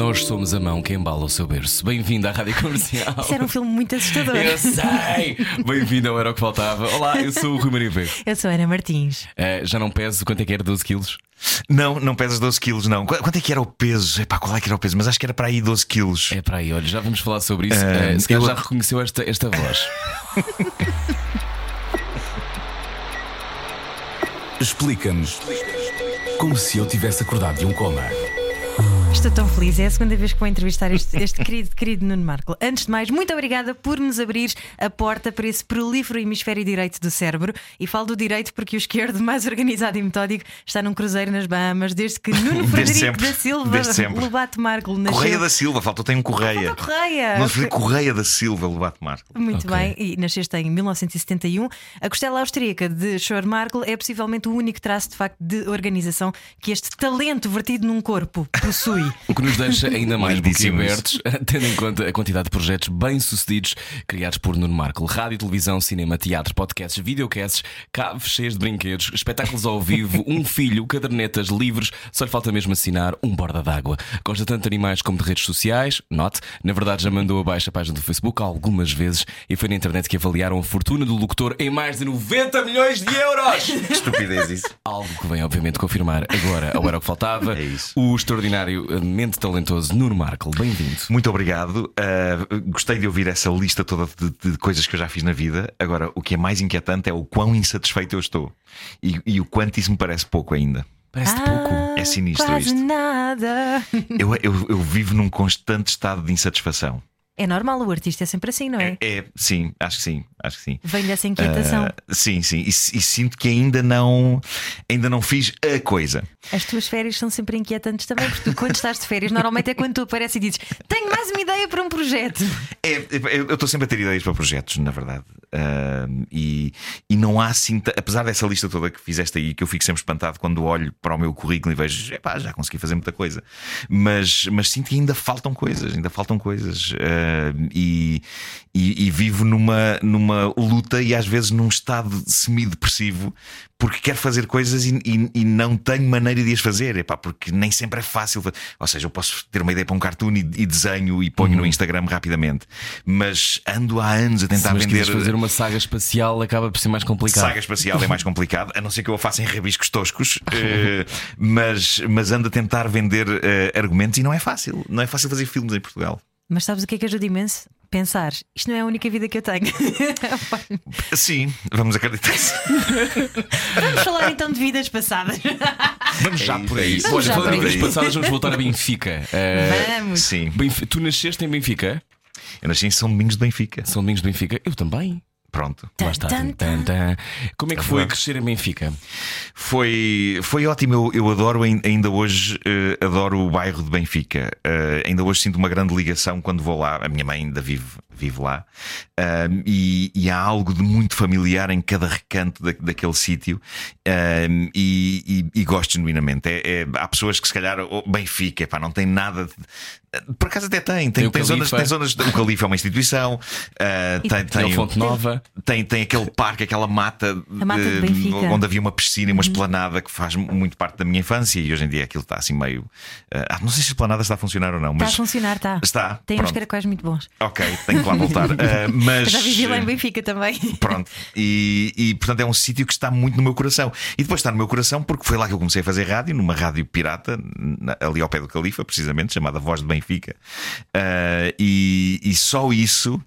Nós somos a mão que embala o seu berço. Bem-vindo à Rádio Comercial. Isso era um filme muito assustador. Eu sei! Bem-vindo ao Era o que Faltava. Olá, eu sou o Rui Maria Pego. Eu sou Ana Martins. Eh, já não peso quanto é que era 12 quilos? Não, não pesas 12 quilos, não. Qu- Quanto é que era o peso? Epá, qual é que era o peso? Mas acho que era para aí 12 quilos. É para aí, olha, já vamos falar sobre isso. Eh, Eh, se calhar eu- já reconheceu esta, esta voz. Explica-nos como se eu tivesse acordado de um coma. Estou tão feliz. É a segunda vez que vou entrevistar este, este querido, querido Nuno Marco. Antes de mais, muito obrigada por nos abrir a porta para esse prolífero hemisfério direito do cérebro. E falo do direito porque o esquerdo, mais organizado e metódico, está num cruzeiro nas Bahamas desde que Nuno Desde Frederico sempre. da Silva. Lobato Marco nasceu. Correia da Silva, faltou tem um Correia. Falta Correia. Não foi Correia da Silva, Lobato Marco. Muito Ok. bem, e nasceste em 1971. A costela austríaca de Schormarkel é possivelmente o único traço de facto de organização que este talento vertido num corpo possui. O que nos deixa ainda mais boquiabertos, tendo em conta a quantidade de projetos bem-sucedidos criados por Nuno Marco: rádio, televisão, cinema, teatro, podcasts, videocasts, caves cheios de brinquedos, espetáculos ao vivo, um filho, cadernetas, livros, só lhe falta mesmo assinar um borda d'água. Gosta tanto de animais como de redes sociais, note, na verdade já mandou abaixo a página do Facebook algumas vezes e foi na internet que avaliaram a fortuna do locutor em mais de 90 milhões de euros. Que estupidez isso. Algo que vem, obviamente, confirmar agora ao Era o que Faltava. É isso. O extraordinariamente talentoso Nuno Marco. Bem-vindo. Muito obrigado. Uh, gostei de ouvir essa lista toda de, de coisas que eu já fiz na vida. Agora, o que é mais inquietante é o quão insatisfeito eu estou e, e o quanto isso me parece pouco ainda. Parece-te pouco. É sinistro Quase isto. nada. Eu, eu, eu vivo num constante estado de insatisfação. É normal, o artista é sempre assim, não é? É, sim, acho que sim, acho que sim. Vem dessa inquietação. Ah, sim, sim. E, e sinto que ainda não, ainda não fiz a coisa. As tuas férias são sempre inquietantes também, porque tu, quando estás de férias, normalmente é quando tu apareces e dizes: Tenho mais uma ideia para um projeto. É, eu eu estou sempre a ter ideias para projetos, na verdade. Ah, e, e não há assim, apesar dessa lista toda que fizeste aí, que eu fico sempre espantado quando olho para o meu currículo e vejo, epá, já consegui fazer muita coisa. Mas, mas sinto que ainda faltam coisas, ainda faltam coisas. Ah, e, e, e vivo numa, numa luta e às vezes num estado semi-depressivo porque quero fazer coisas e, e- e não tenho maneira de as fazer, epá, porque nem sempre é fácil. Ou seja, eu posso ter uma ideia para um cartoon e, desenho e ponho no Instagram rapidamente, mas ando há anos a tentar Mas vender. fazer uma saga espacial acaba por ser mais complicado. Saga espacial é mais complicado, a não ser que eu a faça em rabiscos toscos, eh, mas, mas ando a tentar vender eh, argumentos e não é fácil. Não é fácil fazer filmes em Portugal. Mas sabes o que é que ajuda imenso? Pensar, isto não é a única vida que eu tenho. Sim, vamos acreditar. Vamos falar então de vidas passadas. Vamos já por aí. Vamos Olha, já falando por aí. vidas passadas, vamos voltar a Benfica. Eh, Vamos. Sim, Benf- Tu nasceste em Benfica? eu nasci em São Domingos de Benfica. São Domingos de Benfica? Eu também. Pronto. Lá está. Tan, Tan, tan. Como é que foi verdade. crescer em Benfica? Foi, foi ótimo. Eu, eu adoro, ain- ainda hoje, eh, adoro o bairro de Benfica. Eh, ainda hoje sinto uma grande ligação quando vou lá. A minha mãe ainda vive, vive lá. Ahm, e, e há algo de muito familiar em cada recanto da- daquele sítio. E, e- e gosto genuinamente. É- é- há pessoas que, se calhar, oh, Benfica, pá, não tem nada. de- Por acaso até tem. Tem Tem, tem, zonas, tem zonas. O Califa é uma instituição. E tem, Tem tem, Fonte Nova. tem, tem aquele parque, aquela mata, A mata de de- Benfica. onde havia uma piscina e uma esplanada que faz muito parte da minha infância e hoje em dia aquilo está assim meio. ah, não sei se a esplanada está a funcionar ou não, Está a mas. funcionar, está. Está, Tem uns pronto. caracóis muito bons. Ok, tenho que lá voltar. Ah, mas. Eu já vivi lá em Benfica também. Pronto, e, e, portanto é um sítio que está muito no meu coração. E depois está no meu coração porque foi lá que eu comecei a fazer rádio, numa rádio pirata, ali ao pé do Califa, precisamente, chamada Voz de Benfica. Ah, e, e só isso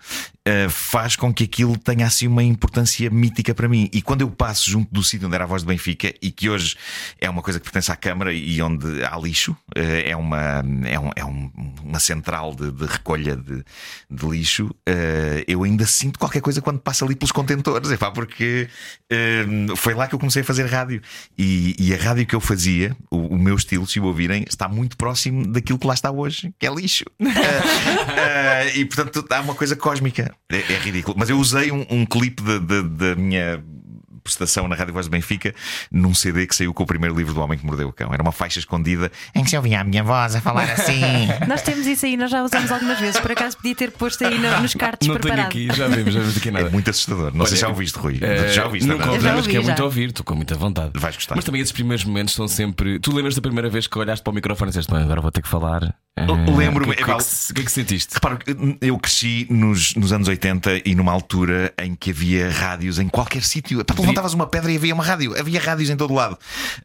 ah, faz com que aquilo tenha assim uma importância mítica para mim. E quando eu passo junto do sítio onde era a Voz de Benfica e que hoje é uma coisa que pertence à Câmara e onde há lixo, ah, é, uma, é, um- é um- uma central de, de recolha de, de lixo, ah, eu ainda sinto qualquer coisa quando passo ali pelos contentores, epá, porque foi lá que eu comecei a fazer rádio. E, e a rádio que eu fazia, o, o meu estilo, se o ouvirem, está muito próximo daquilo que lá está hoje, que é lixo. E portanto há uma coisa cósmica. É, é ridículo. Mas eu usei um, um clipe da- minha estação na Rádio Voz de Benfica num CD que saiu com o primeiro livro do Homem que Mordeu o Cão. Era uma faixa escondida em que se ouvia a minha voz a falar assim. Nós temos isso aí, nós já usamos algumas vezes. Por acaso podia ter posto aí no- nos cartos Não tenho preparado. aqui, já vimos, já vimos aqui É nada. muito assustador. Não sei se já ouviste, Rui. Eh, já ouviste, Nunca não é? ouvi, Já mas ouvi, quero muito já. ouvir, estou com muita vontade. Vais gostar. Mas também esses primeiros momentos são sempre. Tu lembras da primeira vez que olhaste para o microfone e disseste, "Bem, agora vou ter que falar. Ah, Lembro-me, O que, é que, que é que sentiste? Repara, eu cresci nos, nos anos 80 e numa altura em que havia rádios em qualquer sítio. Epá, Tu levantavas uma pedra e havia uma rádio. Havia rádios em todo lado.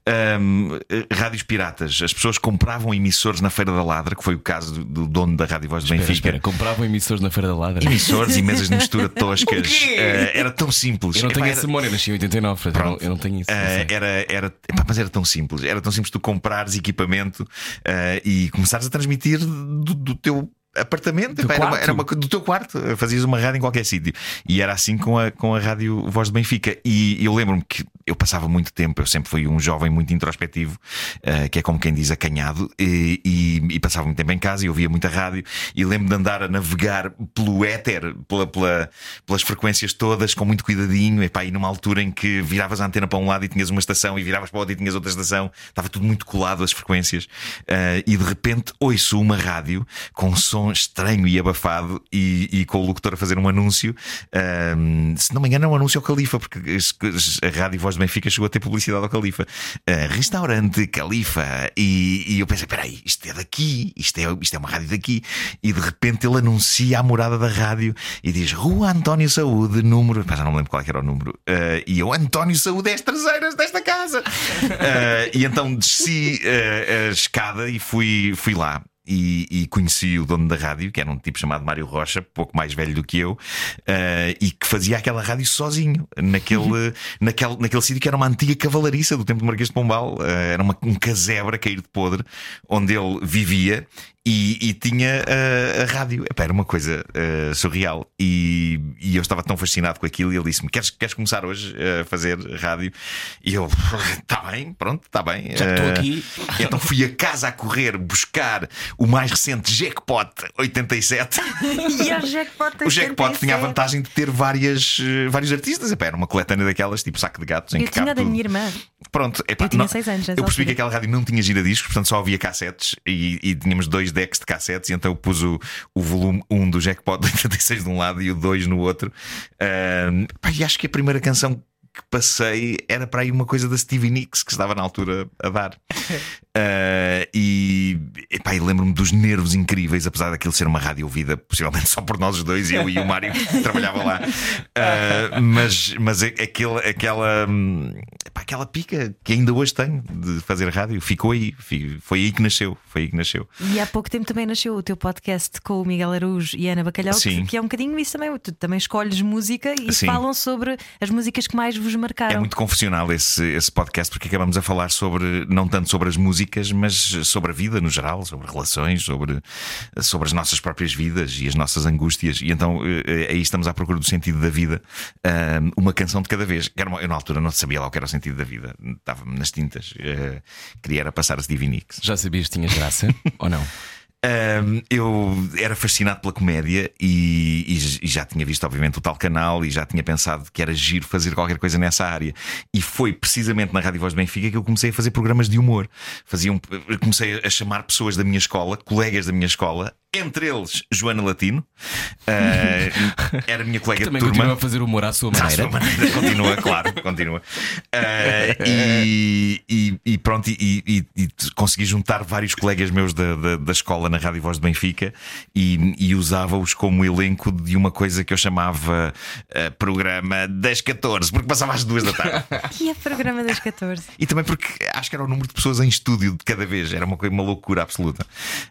Ahm, eh, rádios piratas. As pessoas compravam emissores na Feira da Ladra, que foi o caso do, do dono da Rádio Voz de Espera, Benfica. espera, compravam emissores na Feira da Ladra. Emissores e mesas de mistura toscas. Eh, era tão simples. Eu não tenho Epá, essa era- memória, nasci em 89, portanto, eu não, eu não tenho isso. não Eh, era, era, epá, mas era tão simples. Era tão simples tu comprares equipamento eh, e começares a transmitir do, do teu apartamento, Do era uma- era uma do teu quarto. Fazias uma rádio em qualquer sítio. E era assim com a, com a rádio Voz de Benfica. E eu lembro-me que eu passava muito tempo, eu sempre fui um jovem muito introspectivo, eh, que é como quem diz acanhado, e, e, e passava muito tempo em casa e ouvia muita rádio. E lembro de andar a navegar pelo éter, pela, pela- pelas frequências todas, com muito cuidadinho. Epá, e numa altura em que viravas a antena para um lado e tinhas uma estação, e viravas para o outro e tinhas outra estação, estava tudo muito colado as frequências. Eh, e de repente ouço uma rádio com um estranho e abafado e, e com o locutor a fazer um anúncio. Ahm, se não me engano, é um anúncio ao Califa, porque a Rádio Voz de Benfica chegou a ter publicidade ao Califa. Ah, restaurante Califa. E, e eu pensei: peraí, isto é daqui, isto é, isto é uma rádio daqui. E de repente ele anuncia a morada da rádio e diz: Rua António Saúde, número. Pá, já não me lembro qual é era o número. Ah, e eu, António Saúde, é as traseiras desta casa. Ah, e então desci a escada e fui, fui lá. E, e conheci o dono da rádio, que era um tipo chamado Mário Rocha, pouco mais velho do que eu, ah, e que fazia aquela rádio sozinho, naquele, naquele, naquele sítio que era uma antiga cavalariça do tempo do Marquês de Pombal. Ah, era uma, um casebre a cair de podre, onde ele vivia e, e tinha ah, a rádio. Epá, era uma coisa ah, surreal. E, e eu estava tão fascinado com aquilo. E ele disse-me: Queres, queres começar hoje a fazer rádio? E eu, está bem, pronto, está bem. Já estou Ah, aqui. Então fui a casa a correr buscar o mais recente Jackpot 87. E o jackpot, O Jackpot tinha a 87. vantagem de ter várias, eh, vários artistas. Epá, era uma coletânea daquelas, tipo saco de gatos, em Eu que tinha da tudo. minha irmã. Pronto, epá, Eu tinha não- seis anos Eu percebi que aquela rádio não tinha giradiscos, portanto só havia cassetes e, e tínhamos dois decks de cassetes. E então pus o, o volume 1 do Jackpot 86 de um lado e o 2 no outro. Ahm, pá, e acho que a primeira canção que passei era para aí uma coisa da Stevie Nicks que estava na altura a dar. Ah, e epá, lembro-me dos nervos incríveis, apesar daquilo ser uma rádio ouvida possivelmente só por nós os dois, eu e o Mário que trabalhava lá. Ah, mas mas a- aquele, aquela, hum, epá, aquela pica que ainda hoje tenho de fazer rádio ficou aí. Foi aí que nasceu. Foi aí que nasceu. E há pouco tempo também nasceu o teu podcast com o Miguel Araújo e Ana Bacalhau, Sim. que é um bocadinho isso também. Tu também escolhes música e Sim. falam sobre as músicas que mais vos É marcaram. muito confessional esse, esse podcast porque acabamos a falar sobre, não tanto sobre as músicas, mas sobre a vida no geral, sobre relações, sobre, sobre as nossas próprias vidas e as nossas angústias. E então eh, aí estamos à procura do sentido da vida, uma canção de cada vez. Que era uma- eu na altura não sabia lá o que era o sentido da vida, estava-me nas tintas. eh, queria era passar a Stevie Nicks. Já sabias que tinhas graça ou não? Um, eu era fascinado pela comédia e, e- e já tinha visto, obviamente, o tal canal e já tinha pensado que era giro fazer qualquer coisa nessa área. E foi precisamente na Rádio Voz de Benfica que eu comecei a fazer programas de humor. Fazia um- comecei a chamar pessoas da minha escola, colegas da minha escola, entre eles Joana Latino, Uh, era minha colega Também de turma. continua a fazer humor à sua À maneira. sua maneira, continua, claro, continua. Uh, e, e- e pronto, e, e- e consegui juntar vários colegas meus da, da, da escola na Rádio Voz de Benfica e, e usava-os como elenco de uma coisa que eu chamava uh, programa das 14, porque passava às duas da tarde. E é programa das 14. E também porque acho que era o número de pessoas em estúdio de cada vez, era uma, uma loucura absoluta.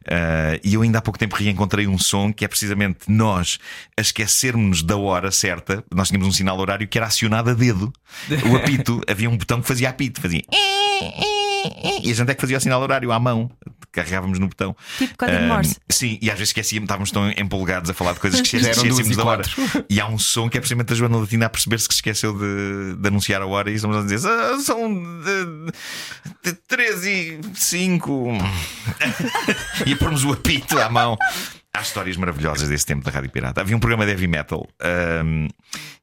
Uh, e eu ainda há pouco tempo reencontrei um som que é precisamente nós a esquecermos da hora certa. Nós tínhamos um sinal horário que era acionado a dedo. O apito, havia um botão que fazia apito, fazia. E a gente é que fazia o sinal horário à mão, carregávamos no botão. Tipo código Ah, Morse. Sim, e às vezes esquecíamos, estávamos tão empolgados a falar de coisas que esquecíamos duas e da hora. E há um som que é precisamente a Joana Latina a perceber-se que se esqueceu de, de anunciar a hora e estamos a dizer "Ah, são de, de 3 e 5 e a pormos o apito à mão. Há histórias maravilhosas desse tempo da Rádio Pirata. Havia um programa de heavy metal ahm,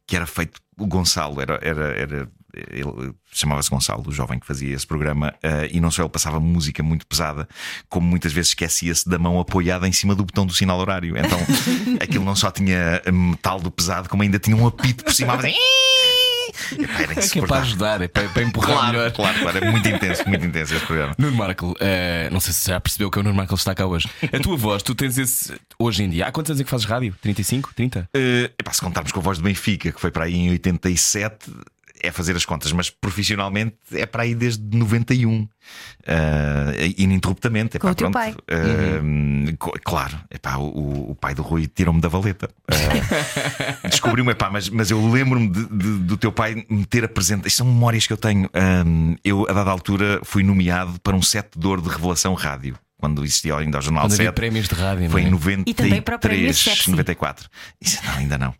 que era feito. O Gonçalo era, era, era ele chamava-se Gonçalo, o jovem que fazia esse programa, uh, e não só ele passava música muito pesada, como muitas vezes esquecia-se da mão apoiada em cima do botão do sinal horário. Então aquilo não só tinha metal do pesado, como ainda tinha um apito por cima. Assim, é que é para ajudar, é para, para empurrar claro, melhor. Claro, claro, é muito intenso, muito intenso esse programa. Nuno Marco, uh, não sei se já percebeu que o Nuno Marco está cá hoje. A tua voz, tu tens esse. Hoje em dia, há quantos anos é que fazes rádio? 35? 30? Uh, epá, se contarmos com a voz de Benfica, que foi para aí em 87, é fazer as contas, mas profissionalmente é para aí desde 91, uh, ininterruptamente. Com o teu pai. Uh, claro, epá, o, o pai do Rui tirou-me da valeta. Uh, Descobriu-me, mas, mas eu lembro-me do teu pai me ter apresentado. Isto são memórias que eu tenho. Um, eu, a dada altura, fui nomeado para um set de dor de revelação rádio quando existia ainda o Jornal quando 7. prémios de rádio, Foi é? em 93, e também para o prémio sexy. 94. Isso não, ainda não. uh,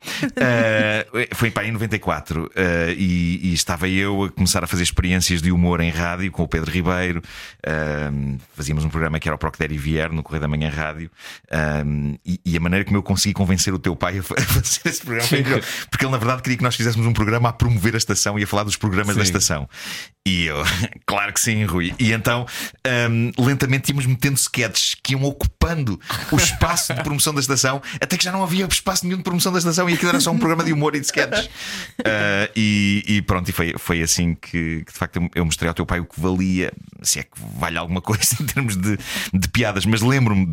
foi para em 94 uh, e, e, estava eu a começar a fazer experiências de humor em rádio com o Pedro Ribeiro. Uh, fazíamos um programa que era o Procter e Vier no Correio da Manhã Rádio. E, e, a maneira como eu consegui convencer o teu pai a fazer esse programa foi. Porque ele, na verdade, queria que nós fizéssemos um programa a promover a estação e a falar dos programas Sim. da estação. E eu, claro que sim, Rui. E então, um, lentamente íamos metendo sketches que iam ocupando o espaço de promoção da estação, até que já não havia espaço nenhum de promoção da estação e aquilo era só um programa de humor e de sketches. Uh, e, e, pronto, e foi, foi assim que, que, de facto eu, mostrei ao teu pai o que valia, se é que vale alguma coisa em termos de, de piadas. Mas lembro-me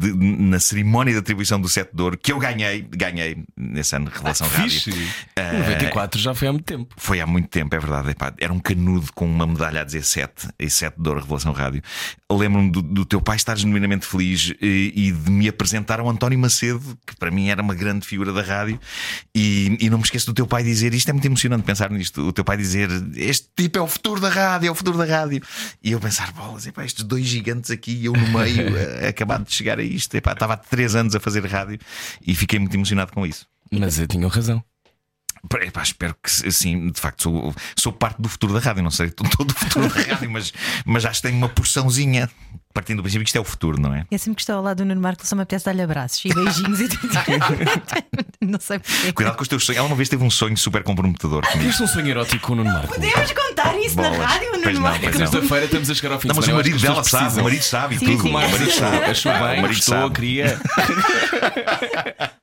na cerimónia de atribuição do Sete de Ouro que eu ganhei, ganhei nesse ano de Revelação ah, Rádio. Uh, 94 já foi há muito tempo. Foi há muito tempo, é verdade. Epá, era um canudo com uma medalha a dizer 7 e 7 de Ouro Revelação Rádio. Lembro-me do, do, teu pai estar genuinamente feliz e, e, de me apresentar ao António Macedo, que para mim era uma grande figura da rádio. E, e, não me esqueço do teu pai dizer: Isto é muito emocionante pensar nisto. O teu pai dizer: Este tipo é o futuro da rádio, é o futuro da rádio. E eu pensar: Bolas, epá, estes dois gigantes aqui eu no meio, acabado de chegar a isto. Epá, estava há 3 anos a fazer rádio e fiquei muito emocionado com isso. Mas eu tinha razão. Epá, espero que sim, de facto sou, sou parte do futuro da rádio, não sei todo o futuro da rádio, mas, mas acho que tenho uma porçãozinha. Partindo do princípio que isto é o futuro, não é? É sempre que estou ao lado do Nuno Marco, só me apetece dar-lhe abraços e beijinhos e tudo. não sei porquê. Cuidado com os teus sonhos. Ela uma vez teve um sonho super comprometedor. Tiveste um sonho erótico com o Nuno Marco? Podemos contar isso Bolas. na rádio, Pois Nuno não, Marco? não. Sexta-feira estamos a chegar ao fim Não, de mas o semana. marido dela sabe, o marido sabe Sim, tudo. sim. O marido sabe. achou bem, o marido gostou, sabe. queria.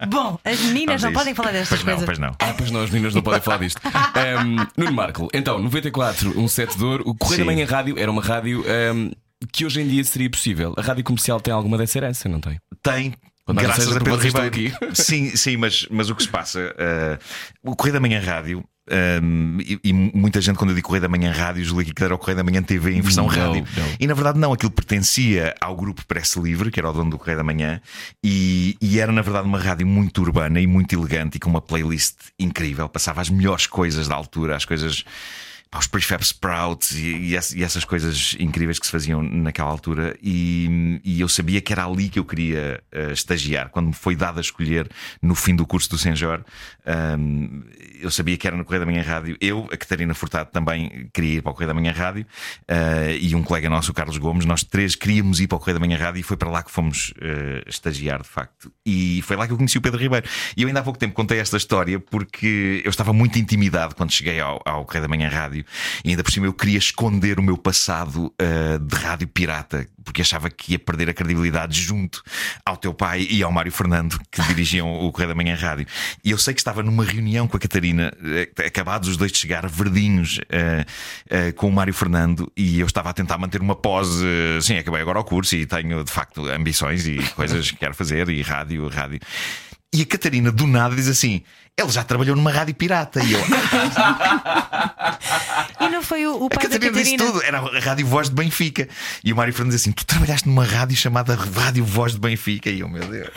Bom, as meninas não a podem falar destas Pois não, coisas. pois não. Ah, pois não, os meninos não podem falar disto. Um, Nuno Marco, então, 94, um set de ouro. O Correio da Sim. Manhã Rádio era uma rádio um, que hoje em dia seria possível. A rádio comercial tem alguma dessa herança, não tem? Tem. Quando Graças a Pedro Ribeiro. aqui. Sim, sim, mas, mas o que se passa? eh, o Correio da Manhã Rádio. E, e muita gente, quando eu digo Correio da Manhã Rádio, julga que era o Correio da Manhã TV em versão Não, rádio. não. E na verdade, não, aquilo pertencia ao grupo Press Livre, que era o dono do Correio da Manhã, e, e era na verdade uma rádio muito urbana e muito elegante e com uma playlist incrível. Passava as melhores coisas da altura, as coisas. pá, Os prefab sprouts e, e ess- essas coisas incríveis que se faziam naquela altura, e, eu sabia que era ali que eu queria eh, estagiar. Quando me foi dado a escolher no fim do curso do Senjor, ahm, eu sabia que era no Correio da Manhã Rádio. Eu, a Catarina Furtado, também queria ir para o Correio da Manhã Rádio, eh, e um colega nosso, o Carlos Gomes, nós três queríamos ir para o Correio da Manhã Rádio, e foi para lá que fomos eh, estagiar, de facto. E foi lá que eu conheci o Pedro Ribeiro. E eu ainda há pouco tempo contei esta história porque eu estava muito intimidado quando cheguei ao, ao Correio da Manhã Rádio, e ainda por cima eu queria esconder o meu passado eh, de rádio pirata, porque achava que ia perder a credibilidade junto ao teu pai e ao Mário Fernando, que dirigiam o Correio da Manhã Rádio. E eu sei que estava numa reunião com a Catarina, eh, acabados os dois de chegar, verdinhos, eh, eh, com o Mário Fernando, e eu estava a tentar manter uma pose. Sim, acabei agora o curso e tenho de facto ambições e coisas que quero fazer, e rádio, rádio. E a Catarina, do nada, diz assim: ele já trabalhou numa rádio pirata. E eu, E não foi o, o a pai da Catarina disse Catarina. tudo, era a Rádio Voz de Benfica. E o Mário Fernandes disse assim: Tu trabalhaste numa rádio chamada Rádio Voz de Benfica. E eu, meu Deus.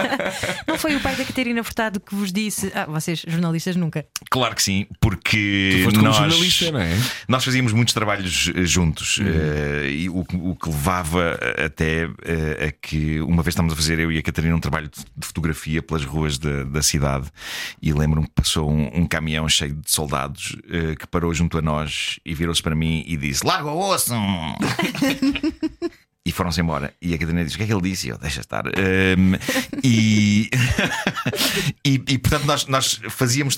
Não foi o pai da Catarina Furtado que vos disse. Ah, vocês, jornalistas, nunca. Claro que sim, porque nós, jornalista, não é? nós fazíamos muitos trabalhos eh, juntos Uhum. eh, e o, que- o que levava até eh, a que uma vez estamos a fazer eu e a Catarina um trabalho de, fotografia pelas ruas da, da cidade e lembro-me que passou um, um caminhão cheio de soldados eh, que parou junto a nós e virou-se para mim e disse: Larga o osso! e foram-se embora. E a Catarina disse: O que é que ele disse? E eu, deixa estar. Um, e, e, e, portanto, nós, nós fazíamos,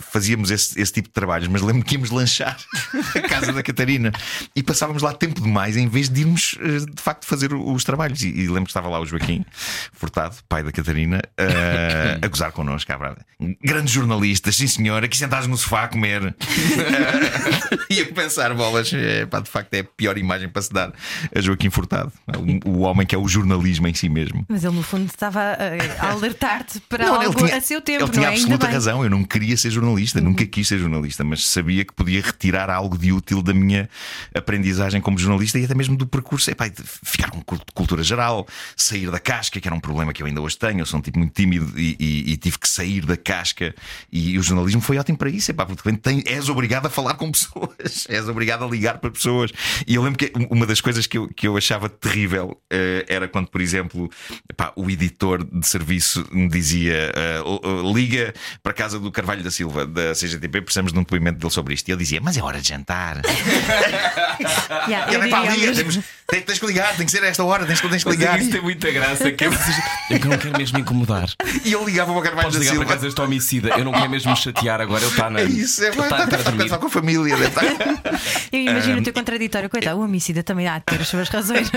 fazíamos esse, esse tipo de trabalhos, mas lembro que íamos lanchar a casa da Catarina e passávamos lá tempo demais em vez de irmos eh, de facto fazer os trabalhos. E, e lembro que estava lá o Joaquim Furtado, pai da Catarina, uh, a gozar connosco. Grandes jornalistas, sim senhor, aqui sentados no sofá a comer. Uh, e a pensar, bolas, é, pá, de facto é a pior imagem para se dar a Joaquim Furtado. O, o, homem que é o jornalismo em si mesmo. Mas ele, no fundo, estava a, a alertar-te para não, algo tinha, a seu tempo. Ele tinha é? absoluta razão. Eu não queria ser jornalista, uhum. nunca quis ser jornalista, mas sabia que podia retirar algo de útil da minha aprendizagem como jornalista e até mesmo do percurso. Epá, ficar com cultura geral, sair da casca, que era um problema que eu ainda hoje tenho. Eu sou um tipo muito tímido e, e, e tive que sair da casca. E, e, o jornalismo foi ótimo para isso. Epá, porque tem, és obrigado a falar com pessoas, és obrigado a ligar para pessoas. E eu lembro que uma das coisas que eu, que eu achava terrível uh, era quando, por exemplo, pá, o editor de serviço me dizia: uh, liga para a casa do Carvalho da Silva, da CGTP, precisamos de um depoimento dele sobre isto. E ele dizia: Mas é hora de jantar. yeah, e ele, pá, liga, temos, tens, tens que ligar, tem que ser a esta hora, tens, tens que ligar. Isto tem muita graça. Que é, eu não quero mesmo incomodar. E eu ligava para o Carvalho Podes da Silva. para casa deste homicida. Eu não quero mesmo me chatear agora. Ele está na. É isso, é, está, está, está, está com a família. Eu imagino um, o teu contraditório. Coitado, o homicida também há de ter as suas razões.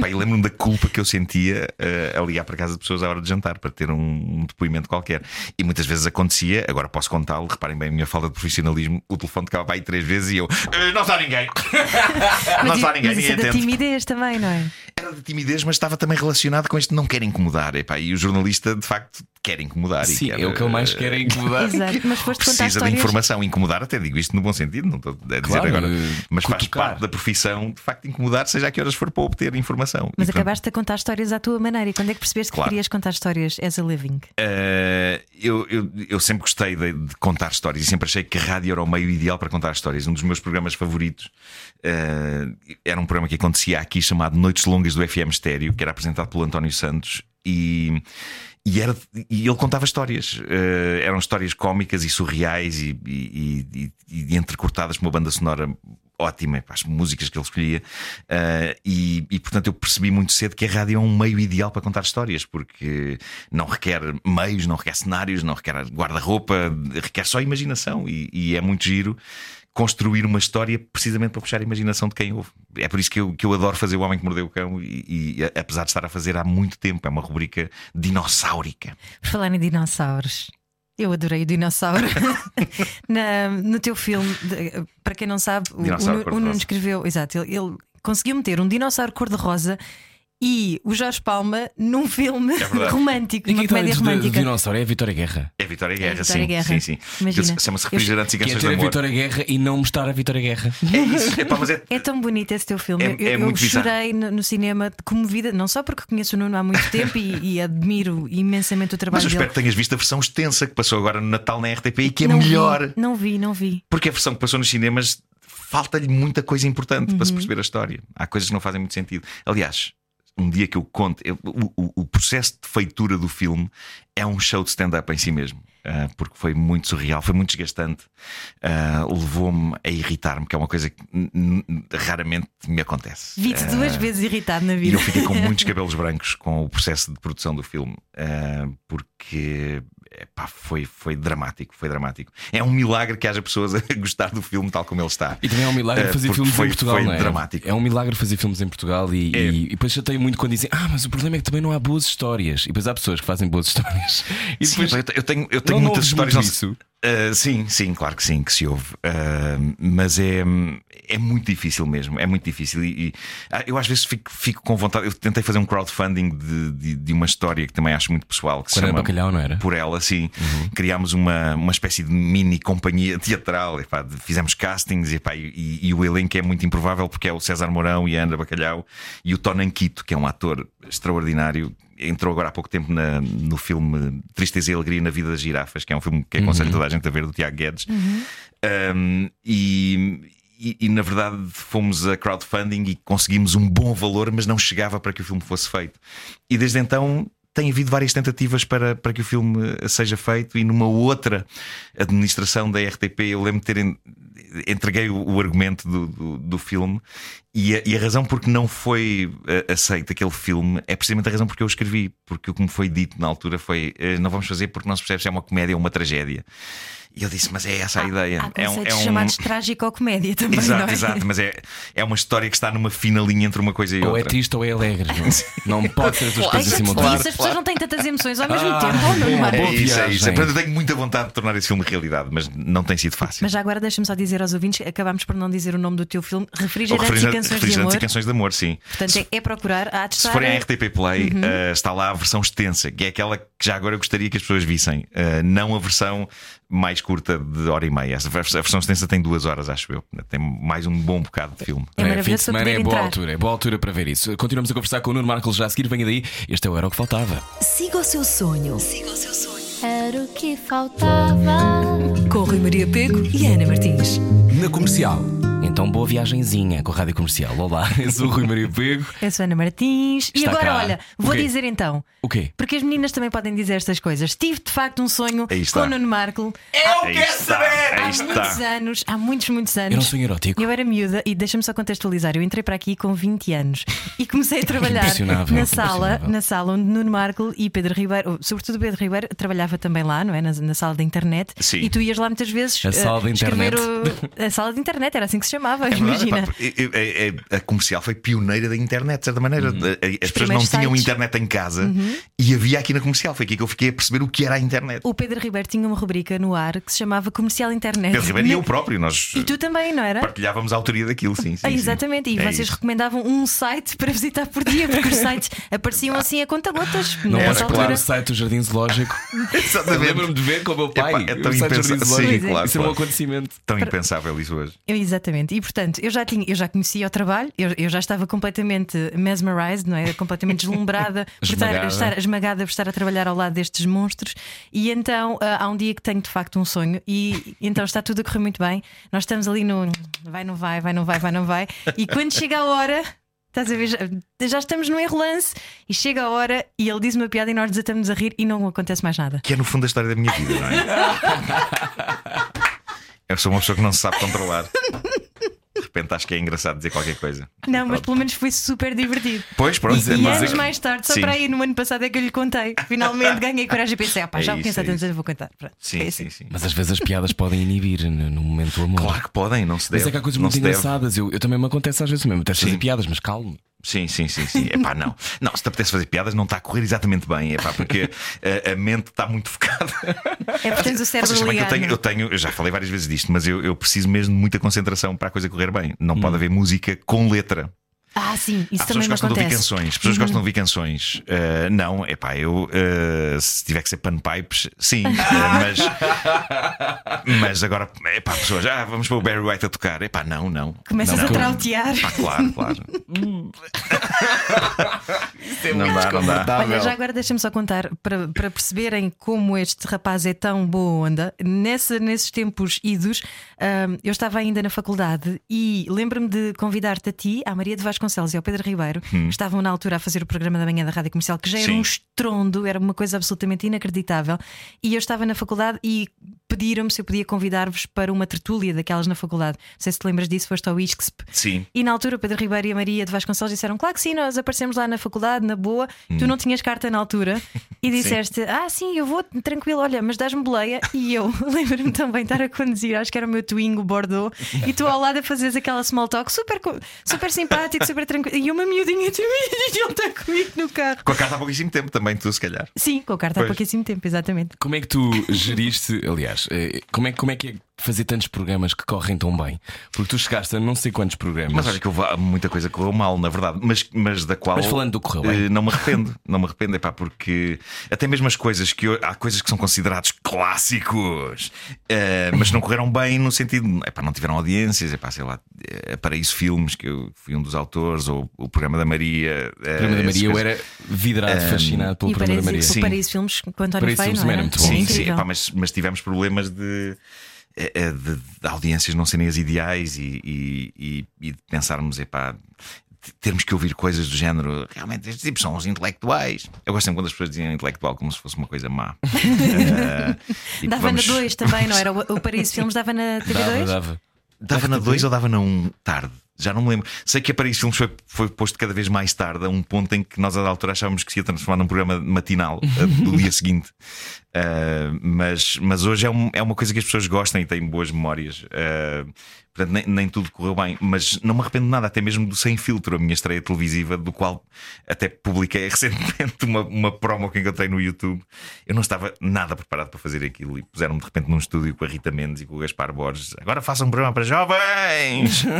Pá, lembro-me da culpa que eu sentia uh, a ligar para casa de pessoas à hora de jantar para ter um, um depoimento qualquer. E muitas vezes acontecia, agora posso contá-lo, reparem bem a minha falta de profissionalismo. O telefone tocava para aí três vezes e eu, uh, não está ninguém. não está ninguém, mas ninguém isso é da timidez também, não é? Era de timidez, mas estava também relacionado com este não quer incomodar. Epá, e o jornalista, de facto, quer incomodar. Sim, quer, é o que eu mais quero é incomodar. Exato, mas foste Precisa contar histórias... de informação. Incomodar, até digo isto no bom sentido, não estou a dizer Claro, agora. eh, Mas faz cutucar. parte da profissão, de facto, incomodar, seja a que horas for para obter informação. Mas E, portanto, acabaste a contar histórias à tua maneira. E quando é que percebeste Claro. que querias contar histórias as a living? Uh, eu, eu, eu sempre gostei de, de contar histórias e sempre achei que a rádio era o meio ideal para contar histórias. Um dos meus programas favoritos uh, era um programa que acontecia aqui chamado Noites Longas do FM Estéreo, que era apresentado pelo António Santos e. E, era, e ele contava histórias, Uh, eram histórias cómicas e surreais e, e- e- e entrecortadas com uma banda sonora ótima, as músicas que ele escolhia. Uh, e, e, portanto eu percebi muito cedo que a rádio é um meio ideal para contar histórias, porque não requer meios, não requer cenários, não requer guarda-roupa, requer só imaginação e, e é muito giro. Construir uma história precisamente para puxar a imaginação de quem ouve. É por isso que eu, que eu adoro fazer O Homem que Mordeu o Cão, e, e apesar de estar a fazer há muito tempo, é uma rubrica dinossáurica. Por falar em dinossauros. Eu adorei o dinossauro. Na- no teu filme, de- para quem não sabe, o, o, o. Nuno escreveu, exato, ele, ele conseguiu meter um dinossauro cor-de-rosa e o Jorge Palma num filme É romântico, E uma comédia romântica. dinossauro é a Vitória Guerra. É Vitória Guerra, Vitória sim, Guerra. sim, sim. Chama-se Eu- Refrigerantes e Que é Canções de ter a Amor. Vitória Guerra e não mostrar a Vitória Guerra. É isso. Epá, mas é, É tão bonito esse teu filme. É- eu é eu muito chorei no, no cinema comovida, não só porque conheço o Nuno há muito tempo e, e admiro imensamente o Mas trabalho eu espero dele. que tenhas visto a versão extensa que passou agora no Natal na RTP e que é não melhor. Vi, não vi, não vi. Porque a versão que passou nos cinemas falta-lhe muita coisa importante para se Uhum. perceber a história. Há coisas que não fazem muito sentido. Aliás, um dia que eu conto, eu- o, o- processo de feitura do filme é um show de stand-up em si mesmo. ah, porque foi muito surreal, foi muito desgastante, ah, levou-me a irritar-me, que é uma coisa que raramente me acontece. Vi-te Ah, duas vezes irritado na E vida. eu fiquei com muitos cabelos brancos com o processo de produção do filme, porque epá, foi, foi dramático, foi dramático. É um milagre que haja pessoas a gostar do filme tal como ele está. E também é um milagre Eh, fazer filmes foi- em Portugal, foi não é? dramático. É um milagre fazer filmes em Portugal e, É. e, e depois chatei muito quando dizem Ah, mas o problema é que também não há boas histórias. E depois há pessoas que fazem boas histórias. E Sim, depois eu tenho, eu tenho não, não muitas ouves histórias. muito não- isso. Uh, sim, sim, claro que sim, que se ouve. Uh, mas é, é muito difícil mesmo. É muito difícil. E, e, ah, eu às vezes fico, fico com vontade. Eu tentei fazer um crowdfunding de, de, de uma história que também acho muito pessoal. Que se Quando chama bacalhau, não era? Por ela, sim. Criámos uma, uma espécie de mini companhia teatral. Epá, de- fizemos castings e, e- e o elenco é muito improvável porque é o César Mourão e a Ana Bacalhau e o Tonan Quito, que é um ator extraordinário. Entrou agora há pouco tempo na- no filme Tristeza e Alegria na Vida das Girafas, que é um filme que aconselho toda a gente a ver, do Tiago Guedes. Um, e, e- e, na verdade fomos a crowdfunding e conseguimos um bom valor, mas não chegava para que o filme fosse feito. E desde então tem havido várias tentativas para, para que o filme seja feito, e numa outra administração da RTP, eu lembro de ter entreguei o, argumento do, do, do filme e a, e a, razão por que não foi uh, aceito aquele filme é precisamente a razão porque eu escrevi, porque o que me foi dito na altura foi uh, não vamos fazer porque não se percebe se é uma comédia ou uma tragédia. E eu disse, mas é essa a há, ideia. Há é um, é um... chamados trágico-comédia também. Exato, não é? exato, mas é, é uma história que está numa fina linha entre uma coisa e ou outra. Ou é triste ou é alegre. Não, não pode ser as duas coisas assim simultâneas. As pessoas não têm tantas emoções ao mesmo Ah, tempo, ou não, bom, bom. É isso, é isso. Portanto, eu tenho muita vontade de tornar esse filme realidade, mas não tem sido fácil. Mas já agora deixa-me só dizer aos ouvintes que acabámos por não dizer o nome do teu filme, Ou Refrigerantes e refrigerantes- Canções de refrigerantes Amor. e canções de amor, sim. Portanto, é, é procurar. Há de Se estar- forem à RTP Play, Uhum. eh, está lá a versão extensa, que é aquela que já agora eu gostaria que as pessoas vissem, Eh, não a versão mais curta de hora e meia. Essa A versão extensa tem duas horas, acho eu. Tem mais um bom bocado de filme. É fim de semana é boa entrar. altura, é boa altura para ver isso. Continuamos a conversar com o Nuno Marcos já a seguir. Venha daí, este é o Era o que Faltava. Siga o seu sonho. Era o que faltava. Com Rui Maria Pego e Ana Martins. Na comercial. Então, boa viagenzinha com a Rádio Comercial. Olá, eu sou o Rui Maria Pego. Eu sou a Ana Martins. e Está agora, cá. olha, vou dizer então. O quê? Porque as meninas também podem dizer estas coisas. Tive de facto um sonho com o Nuno Marco Aí está, aí há está. muitos anos, há muitos, muitos anos. Era um sonho erótico. Eu era miúda e deixa-me só contextualizar. Eu entrei para aqui com 20 anos e comecei a trabalhar na sala, na sala onde Nuno Marco e Pedro Ribeiro, sobretudo Pedro Ribeiro, trabalhava também lá, não é? Na, na sala da internet. Sim. E tu ias lá muitas vezes. A eh, sala da escrever internet. o- a sala de internet, era assim que se chamava, É verdade, imagina. epá, é- é- é- a comercial foi pioneira da internet, de certa maneira. Uhum. As pessoas não tinham sites. internet em casa e havia aqui na comercial. Foi aqui que eu fiquei a perceber o que era a internet. O Pedro Ribeiro tinha uma rubrica no ar que se chamava Comercial Internet. Pedro Ribeiro e eu próprio, nós E tu também, não era? partilhávamos a autoria daquilo, sim. sim, Ah, sim. exatamente, e É vocês isso. recomendavam um site para visitar por dia, porque os sites apareciam assim a conta-gotas. Não nessa podes colar o site do Jardim Zoológico. Lembro-me de ver com o meu pai. Epá, é tão Zoológico. sim, claro, Isso é um acontecimento. Tão impensável isso hoje. Eu, Exatamente, e portanto eu já tinha, eu já conhecia o trabalho, eu, eu já estava completamente mesmerized, não é? Completamente deslumbrada por estar, Esmagada. estar esmagada por estar a trabalhar ao lado destes monstros. E então ah, há um dia que tenho de facto um sonho, e então está tudo a correr muito bem. Nós estamos ali no vai, não vai, vai, não vai, vai, não vai, e quando chega a hora. Estás a ver? Já, já estamos no enrolance e chega a hora e ele diz uma piada e nós desatamos a rir e não acontece mais nada. Que é no fundo a história da minha vida, não é? Eu sou uma pessoa que não se sabe controlar. Repente acho que é engraçado dizer qualquer coisa. Não, mas pelo menos foi super divertido. Pois, pronto. E, e mas é anos que- mais tarde, só Sim. para aí no ano passado é que eu lhe contei. Finalmente ganhei coragem e pensei, ah, pá, É já o isso, é tantos isso. anos, vou contar. Pronto, foi Sim, assim. sim, sim. Mas às vezes as piadas podem inibir no, no momento do amor. Claro que podem, não se deve. Mas é que há coisas não muito engraçadas. Eu, eu também me acontece às vezes mesmo. Até fazer Sim. piadas, mas calmo. Sim, sim, sim, sim. Epá, não. Não, se te apetece fazer piadas, não está a correr exatamente bem. Epá, porque a, a mente está muito focada. É porque tens o cérebro que eu ligado. tenho, eu tenho, eu já falei várias vezes disto, mas eu, eu preciso mesmo de muita concentração para a coisa correr bem. Não Hum. pode haver música com letra. Ah, sim, isso Há pessoas também que gostam de ouvir acontece. canções. As pessoas gostam de ouvir canções. Uh, não, é pá, eu uh, se tiver que ser panpipes, sim, uh, mas, mas agora, é pá, pessoas, ah, vamos para o Barry White a tocar. É pá, não, não. Começas não, a trautear. Ah, claro, claro. é não dá, não dá. Olha, já agora deixa-me só contar para, para perceberem como este rapaz é tão boa onda. Nessa, nesses tempos idos, eu estava ainda na faculdade e lembro-me de convidar-te a ti, à Maria de Vasconcelos e ao Pedro Ribeiro, que estavam na altura a fazer o programa da manhã da Rádio Comercial, que já era Hum. Sim. um estrondo, era uma coisa absolutamente inacreditável. E eu estava na faculdade e pediram-me se eu podia convidar-vos para uma tertúlia daquelas na faculdade. Não sei se te lembras disso, foste ao ISCSP. Sim. E na altura o Pedro Ribeiro e a Maria de Vasconcelos disseram: Claro que sim, nós aparecemos lá na faculdade, na boa. Tu não tinhas carta na altura e disseste: Ah, sim, eu vou tranquilo, olha, mas dás-me boleia. E eu lembro-me também de estar a conduzir, acho que era o meu Twingo Bordeaux, e tu ao lado a fazeres aquela small talk super, super simpático, super tranquilo. E uma miudinha timida e ele está comigo no carro. Com a carta há pouquíssimo tempo também, tu, se calhar. Sim, com a carta há Pois. pouquíssimo tempo, exatamente. Como é que tu geriste, aliás, eh, como é, como é que é fazer tantos programas que correm tão bem? Porque tu chegaste a não sei quantos programas. Mas olha que houve muita coisa que correu mal, na verdade, mas, mas da qual. Mas falando do que correu bem. eh, Não me arrependo, não me arrependo, epá, porque até mesmo as coisas que eu- há coisas que são considerados clássicos, eh, mas não correram bem no sentido, epá, não tiveram audiências, epá, sei lá, eh, Paraíso Filmes, que eu fui um dos autores, ou o programa da Maria. O programa da Maria, eu era vidrado, fascinado pelo e programa da Maria. Sim. o Paraíso Filmes com António Paraíso Feio, não era era? muito bom. Sim, sim, incrível. epá, mas, mas tivemos problemas de. Eh, eh, De, de audiências não serem as ideais e, e, e- e de pensarmos, epá, termos que ouvir coisas do género. Realmente, estes tipos são os intelectuais. Eu gosto sempre quando as pessoas dizem intelectual como se fosse uma coisa má. Tipo, Dava vamos- na 2 também, não era? O Paraíso Filmes dava na TV2? Dava, dava. Dava na 2 ou dava na 1 um, tarde? Já não me lembro. Sei que a Paris Filmes foi, foi posto cada vez mais tarde, a um ponto em que nós, a da altura, achávamos que se ia transformar num programa matinal eh, do dia seguinte. Uh, mas, mas hoje é, um- é uma coisa que as pessoas gostam e têm boas memórias. Uh, portanto, nem, nem tudo correu bem. Mas não me arrependo de nada, até mesmo do Sem Filtro, a minha estreia televisiva, do qual até publiquei recentemente uma, uma promo que encontrei no YouTube. Eu não estava nada preparado para fazer aquilo e puseram-me de repente num estúdio com a Rita Mendes e com o Gaspar Borges. Agora façam um programa para jovens!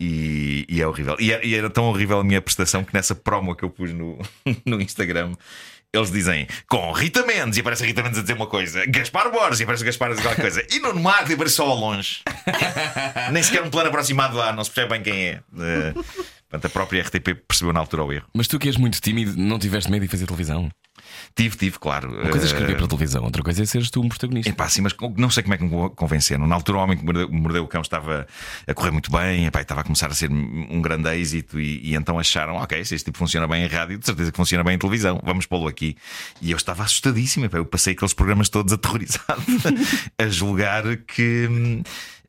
E, e é horrível. E, é- e era tão horrível a minha prestação que nessa promo que eu pus no, no Instagram. Eles dizem com Rita Mendes e aparece Rita Mendes a dizer uma coisa, Gaspar Borges e aparece Gaspar a dizer qualquer coisa, e Nuno Marco e aparece só ao longe. Nem sequer um plano aproximado lá, não se percebe bem quem é. Eh, portanto, a própria RTP percebeu na altura o erro. Mas tu que és muito tímido, não tiveste medo de fazer televisão? Tive, tive, claro. Uma coisa é escrever Eh, para televisão, outra coisa é seres tu um protagonista. Epá, sim, mas não sei como é que me convenceram. Na altura, o homem que mordeu, o cão estava a correr muito bem, epá, estava a começar a ser um grande êxito, e, e então acharam: ok, se este tipo funciona bem em rádio, de certeza que funciona bem em televisão, vamos pô-lo aqui. E eu estava assustadíssimo, epá, eu passei aqueles programas todos aterrorizado a julgar que.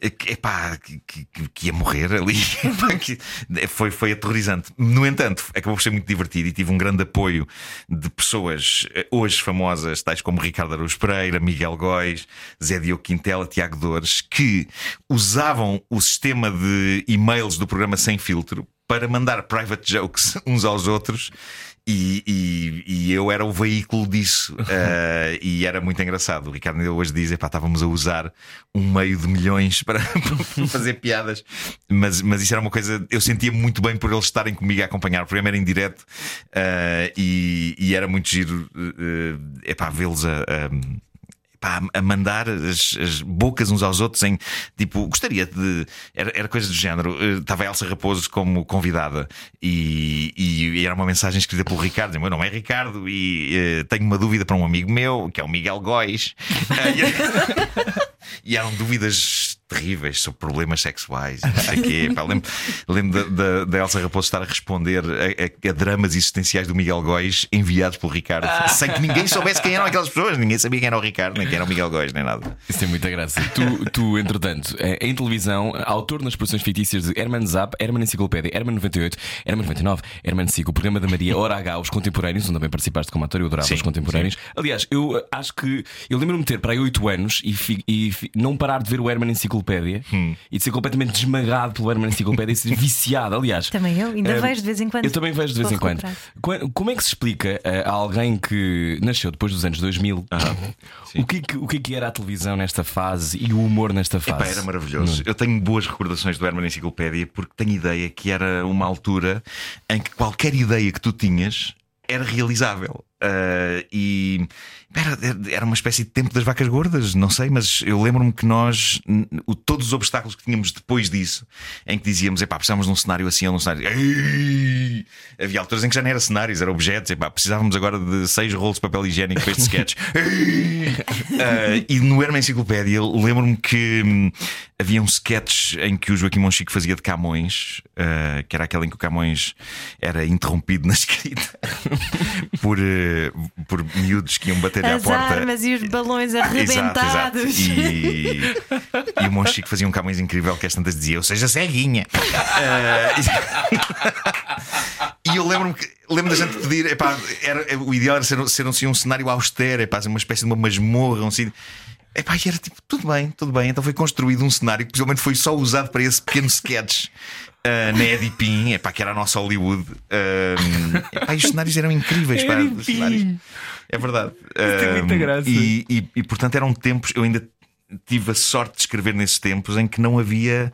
Que, epá, que, que- que ia morrer ali. Foi, foi aterrorizante. No entanto, acabou por ser muito divertido e tive um grande apoio de pessoas eh, hoje famosas, tais como Ricardo Araújo Pereira, Miguel Góis, Zé Diogo Quintela, Tiago Dores, que usavam o sistema de e-mails do programa Sem Filtro para mandar private jokes uns aos outros. E, e- e eu era o veículo disso Eh, e era muito engraçado. O Ricardo ainda hoje diz: epá, estávamos a usar um meio de milhões para, para fazer piadas, mas, mas isso era uma coisa. Eu sentia muito bem por eles estarem comigo a acompanhar. O programa era em direto eh, e, e era muito giro é epá, vê-los a. a pá, a mandar as, as bocas uns aos outros em tipo, gostaria de. Era, era coisa do género. eh, Estava Elsa Raposo como convidada e, e era uma mensagem escrita pelo Ricardo: dizendo, Meu nome é Ricardo e eh, tenho uma dúvida para um amigo meu, que é o Miguel Góis. E eram dúvidas terríveis sobre problemas sexuais e não sei o quê. Pá, lembro lembro da, da, da Elsa Raposo estar a responder a, a- a dramas existenciais do Miguel Góis enviados pelo Ricardo, sem que ninguém soubesse quem eram aquelas pessoas. Ninguém sabia quem era o Ricardo, nem quem era o Miguel Góis, nem nada. Isso tem muita graça. Tu, tu entretanto, eh, em televisão, autor nas produções fictícias de Herman Zap, Herman Enciclopédia, Herman 98, Herman 99, Herman 5, o programa da Maria, Hora H, os contemporâneos, onde também participaste como ator, eu adorava Sim, os contemporâneos. Aliás, eu eh, acho que eu lembro-me de ter para aí 8 anos e, fi- e fi- não parar de ver o Herman Enciclopédia Hum. e de ser completamente desmagado pelo Herman Enciclopédia e ser viciado. Aliás, Também eu, ainda eh, vejo de vez em quando. Eu também vejo de vez em quando. Como é que se explica a alguém que nasceu depois dos anos 2000 sim. o, que, é o que é que era a televisão nesta fase e o humor nesta fase? Epá, era maravilhoso. Eu tenho boas recordações do Herman Enciclopédia porque tenho ideia que era uma altura em que qualquer ideia que tu tinhas era realizável. Ah, e era, era uma espécie de tempo das vacas gordas, não sei, mas eu lembro-me que nós, o- todos os obstáculos que tínhamos depois disso, em que dizíamos, epá, precisávamos de um cenário assim ou de um cenário. Ei! Havia alturas em que já não era cenários, era objetos, epá, precisávamos agora de seis rolos de papel higiênico para este sketch. Ah, e no Herman Enciclopédia, lembro-me que hum, havia um sketch em que o Joaquim Monchique fazia de Camões, ah, que era aquele em que o Camões era interrompido na escrita por, eh, por miúdos que iam bater à As porta. armas e os balões Exato, arrebentados. exato. E, e o Monchique fazia um Camões incrível que às tantas dizia: Eu seja ceguinha. Ah, e eu lembro-me que lembro da gente pedir, epá, era, o ideal era ser, ser assim, um cenário austero, epá, uma espécie de uma masmorra, um sítio. Epá, e era tipo, tudo bem, tudo bem. Então foi construído um cenário que possivelmente foi só usado para esse pequeno sketch. Ah, na Edipim, epá, que era a nossa Hollywood. Ah, epá, os cenários eram incríveis. Pá, os cenários. É verdade. tem muita Ah, graça. E, e, e, portanto eram tempos, eu ainda tive a sorte de escrever nesses tempos em que não havia.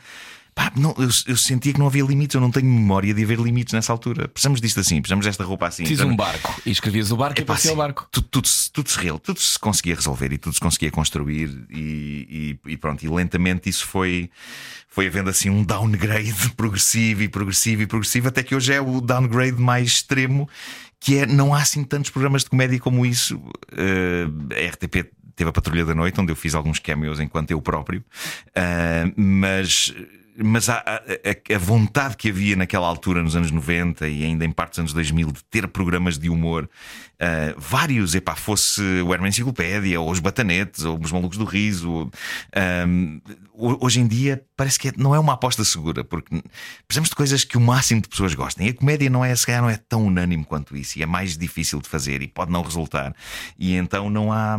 Pá, não, eu, eu sentia que não havia limites, eu não tenho memória de haver limites nessa altura. Precisamos disto assim, precisamos desta roupa assim. Fiz precisamos- um barco e escrevias o barco e Epá, aparecia o barco. Tudo, tudo, se- tudo, se real- tudo se conseguia resolver e tudo se conseguia construir e, e- e pronto, e lentamente isso foi, foi havendo assim um downgrade progressivo e progressivo e progressivo, até que hoje é o downgrade mais extremo, que é não há assim tantos programas de comédia como isso. Eh, a RTP teve a Patrulha da Noite, onde eu fiz alguns cameos enquanto eu próprio, Ah, mas mas a, a, a, vontade que havia naquela altura, nos anos 90 e ainda em parte dos anos 2000, de ter programas de humor, uh, vários, epá, fosse o Herman Enciclopédia, ou os Batanetes, ou os Malucos do Riso. Um, hoje em dia parece que é, não é uma aposta segura, porque precisamos de coisas que o máximo de pessoas gostem. E a comédia não é, se calhar, não é tão unânime quanto isso, e é mais difícil de fazer e pode não resultar. E então não há,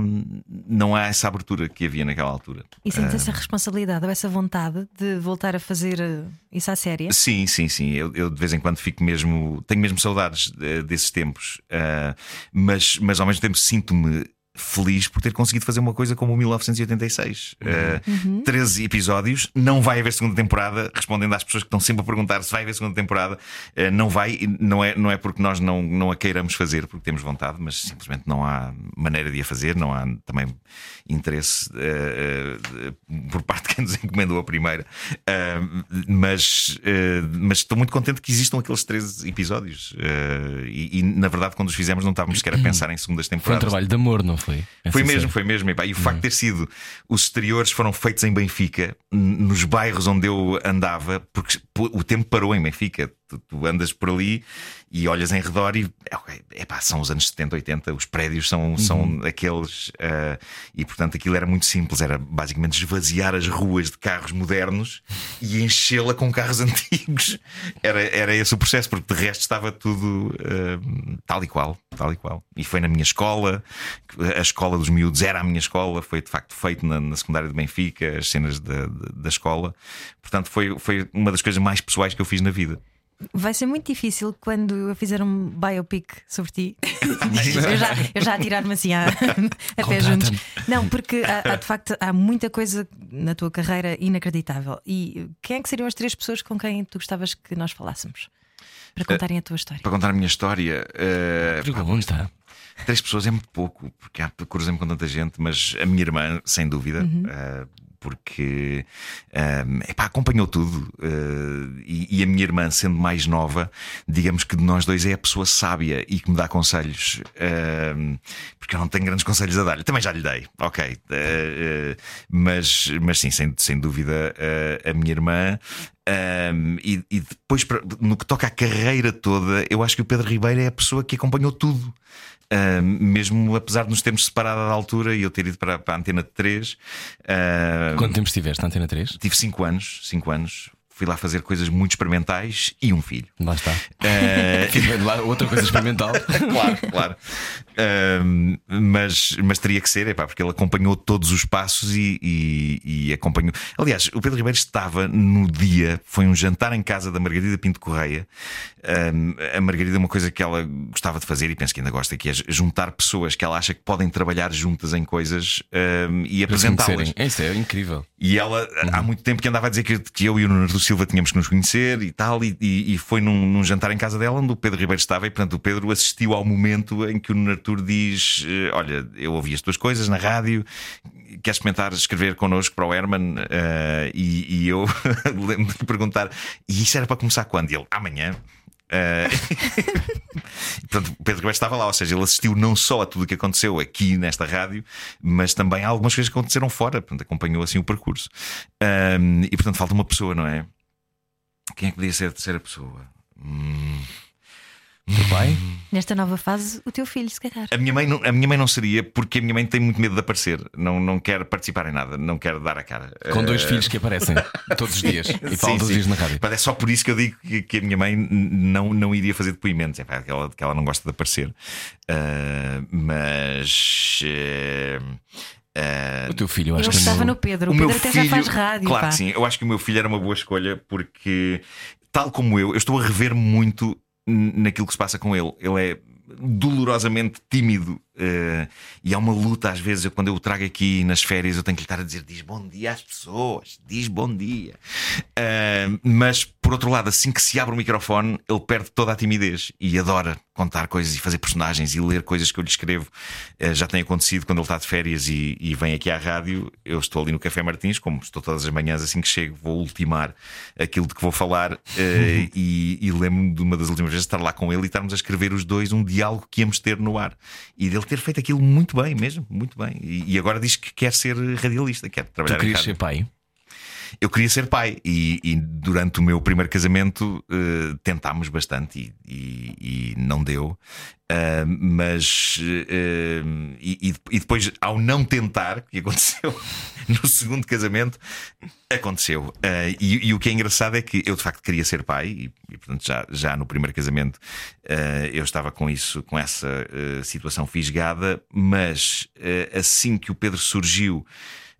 não há essa abertura que havia naquela altura. E sentes uh, essa responsabilidade ou essa vontade de voltar a fazer eh, isso à séria? Sim, sim, sim. Eu, eu de vez em quando fico mesmo, tenho mesmo saudades desses tempos, uh, mas, mas ao mesmo tempo sinto-me feliz por ter conseguido fazer uma coisa como o 1986. Uhum. Uh, 13 episódios, não vai haver segunda temporada. Respondendo às pessoas que estão sempre a perguntar se vai haver segunda temporada, uh, não vai. Não é, não é porque nós não, não a queiramos fazer, porque temos vontade, mas simplesmente não há maneira de a fazer, não há também interesse uh, por parte de quem nos encomendou a primeira. mas, mas estou muito contente que existam aqueles 13 episódios. E, e, na verdade, quando os fizemos, não estávamos sequer a pensar em segundas temporadas. Foi um trabalho de amor, não foi? Foi? foi mesmo, foi mesmo. E, o facto de ter sido os exteriores foram feitos em Benfica, nos bairros onde eu andava, porque o tempo parou em Benfica. Tu, tu, andas por ali e olhas em redor e okay, epá, são os anos 70, 80, os prédios são, uhum. são aqueles uh, e portanto aquilo era muito simples, era basicamente esvaziar as ruas de carros modernos e enchê-la com carros antigos. Era, era esse o processo, porque de resto estava tudo uh, tal e qual, tal e qual. E foi na minha escola, a escola dos miúdos era a minha escola, foi de facto feito na, na secundária de Benfica, as cenas da, da escola. Portanto, foi, foi uma das coisas mais pessoais que eu fiz na vida. Vai ser muito difícil quando eu fizer um biopic sobre ti. eu, já, eu já a tirar-me assim a, a pé juntos. Não, porque há, há, de facto há muita coisa na tua carreira inacreditável. E quem é que seriam as três pessoas com quem tu gostavas que nós falássemos? Para eh, contarem a tua história. Para contar a minha história. Uh, Pergunta. Três pessoas é muito pouco, porque há cruzei-me com tanta gente, mas a minha irmã, sem dúvida. Uhum. Uh, porque um, epá, acompanhou tudo. Uh, e, e, a minha irmã, sendo mais nova, digamos que de nós dois é a pessoa sábia e que me dá conselhos, uh, porque eu não tenho grandes conselhos a dar-lhe. Também já lhe dei, ok. Uh, mas, mas sim, sem, sem dúvida, a minha irmã. Um, e, e, depois, no que toca à carreira toda, eu acho que o Pedro Ribeiro é a pessoa que acompanhou tudo. Uh, mesmo apesar de nos termos separado da altura e eu ter ido para, para a Antena 3. Uh, Quanto tempo estiveste na Antena 3? Tive 5 anos, 5 anos fui lá fazer coisas muito experimentais e um filho. Lá está. Uh... lá outra coisa experimental. claro, claro. Uh, mas, mas teria que ser, epá, porque ele acompanhou todos os passos e, e, e, acompanhou. Aliás, o Pedro Ribeiro estava no dia, foi um jantar em casa da Margarida Pinto Correia. Uh, a Margarida, uma coisa que ela gostava de fazer e penso que ainda gosta, que é juntar pessoas que ela acha que podem trabalhar juntas em coisas e apresentá-las. Isso é incrível. E ela, uhum. há muito tempo que andava a dizer que, que eu e o Nuno Silva tínhamos que nos conhecer e tal, e, e, e foi num, num, jantar em casa dela onde o Pedro Ribeiro estava, e portanto o Pedro assistiu ao momento em que o Nuno diz: eh, Olha, eu ouvi as tuas coisas na rádio, queres experimentar escrever connosco para o Herman? Uh, e, e, eu lembro de perguntar: E isso era para começar quando? E ele, amanhã. Uh... Portanto, Pedro Ribeiro estava lá, ou seja, ele assistiu não só a tudo o que aconteceu aqui nesta rádio, mas também a algumas coisas que aconteceram fora, portanto, acompanhou assim o percurso. Um, e portanto, falta uma pessoa, não é? Quem é que podia ser a terceira pessoa? Hum. Teu pai? Nesta nova fase, o teu filho, se calhar. A minha mãe não, a minha mãe não seria, porque a minha mãe tem muito medo de aparecer. Não, não quer participar em nada, não quer dar a cara. Com dois uh... filhos que aparecem todos os dias e falam todos os dias na rádio. Mas é só por isso que eu digo que, que a minha mãe não, não iria fazer depoimentos. É que ela, que ela não gosta de aparecer. Uh, mas. Uh... Uh, o teu filho, eu acho eu que estava no Pedro. O, o Pedro até filho, já faz rádio. Claro pá. que sim. Eu acho que o meu filho era uma boa escolha porque, tal como eu, eu estou a rever muito naquilo que se passa com ele. Ele é dolorosamente tímido uh, e é uma luta às vezes. Eu, quando eu o trago aqui nas férias, eu tenho que lhe estar a dizer: diz bom dia às pessoas, diz bom dia. Uh, mas por outro lado, assim que se abre o microfone, ele perde toda a timidez e adora contar coisas e fazer personagens e ler coisas que eu lhe escrevo. Uh, já tem acontecido quando ele está de férias e, e, vem aqui à rádio. Eu estou ali no Café Martins, como estou todas as manhãs, assim que chego, vou ultimar aquilo de que vou falar. E, e lembro-me de uma das últimas vezes estar lá com ele e estarmos a escrever os dois um diálogo que íamos ter no ar. E dele ter feito aquilo muito bem, mesmo, muito bem. E, e agora diz que quer ser radialista, quer trabalhar tu querias ser pai? Eu queria ser pai e, e durante o meu primeiro casamento uh, tentámos bastante e, e, não deu. Uh, mas uh, e, e, depois, ao não tentar, que aconteceu no segundo casamento, aconteceu. Uh, e, e, o que é engraçado é que eu de facto queria ser pai, e, e portanto, já, já no primeiro casamento eu estava com isso, com essa situação fisgada, mas assim que o Pedro surgiu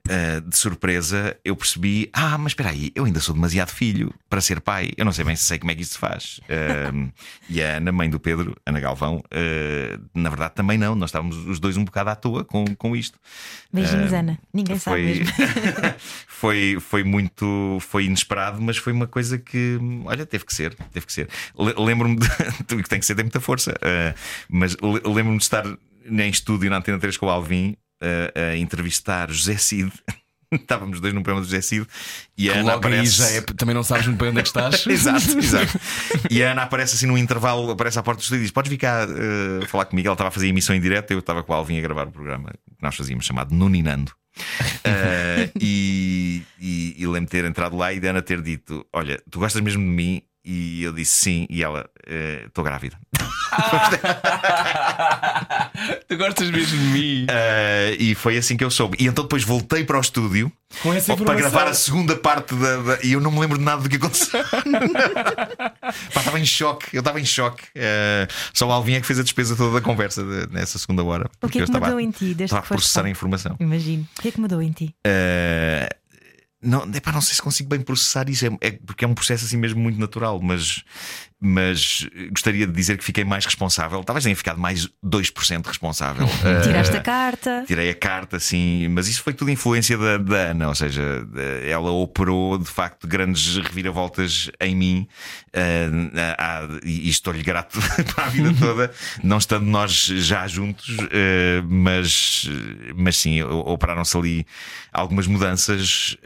uh, de surpresa, eu percebi: ah, mas espera aí, eu ainda sou demasiado filho para ser pai. Eu não sei bem se sei como é que isso se faz. Uh, e a Ana, mãe do Pedro, Ana Galvão, uh, na verdade também não. Nós estávamos os dois um bocado à toa com, com isto. Beijinhos, Ana. Ninguém foi... sabe mesmo. foi, foi muito. Foi inesperado, mas foi uma coisa que, olha, teve que ser. Teve que ser. Lembro-me de. que tem que ser, tem muita força. mas lembro-me de estar em estúdio na Antena 3 com o Alvin a, a entrevistar José Cid. Estávamos dois num programa do José Cid e a Ana aparece. é, também não sabes muito bem onde é que estás. exato, exato. E a Ana aparece assim num intervalo, aparece à porta do estúdio e diz: Podes vir cá uh, falar comigo? Ela estava a fazer emissão em direto, eu estava com a Alvin a gravar o programa que nós fazíamos, chamado Nuninando. Uh, e, e, e lembro-me ter entrado lá e a Ana ter dito: Olha, tu gostas mesmo de mim? E eu disse sim, e ela, estou uh, grávida. tu gostas mesmo de mim? Uh, e foi assim que eu soube. E então depois voltei para o estúdio para gravar a segunda parte da, da, E eu não me lembro de nada do que aconteceu. Pá, estava em choque, eu estava em choque. Uh, só o Alvin é que fez a despesa toda da conversa de, nessa segunda hora. O que é que mudou estava, em ti? Desde estava que a processar a informação. Imagino. O que é que mudou em ti? Uh, não, epá, não sei se consigo bem processar isso, é, é, porque é um processo assim mesmo muito natural, mas mas gostaria de dizer que fiquei mais responsável. Talvez tenha ficado mais 2% responsável. Tiraste uh, a carta. Tirei a carta, sim, mas isso foi tudo influência da, da Ana, ou seja, ela operou de facto grandes reviravoltas em mim uh, e estou-lhe grato para a vida toda, não estando nós já juntos, uh, mas, mas sim, operaram-se ali algumas mudanças,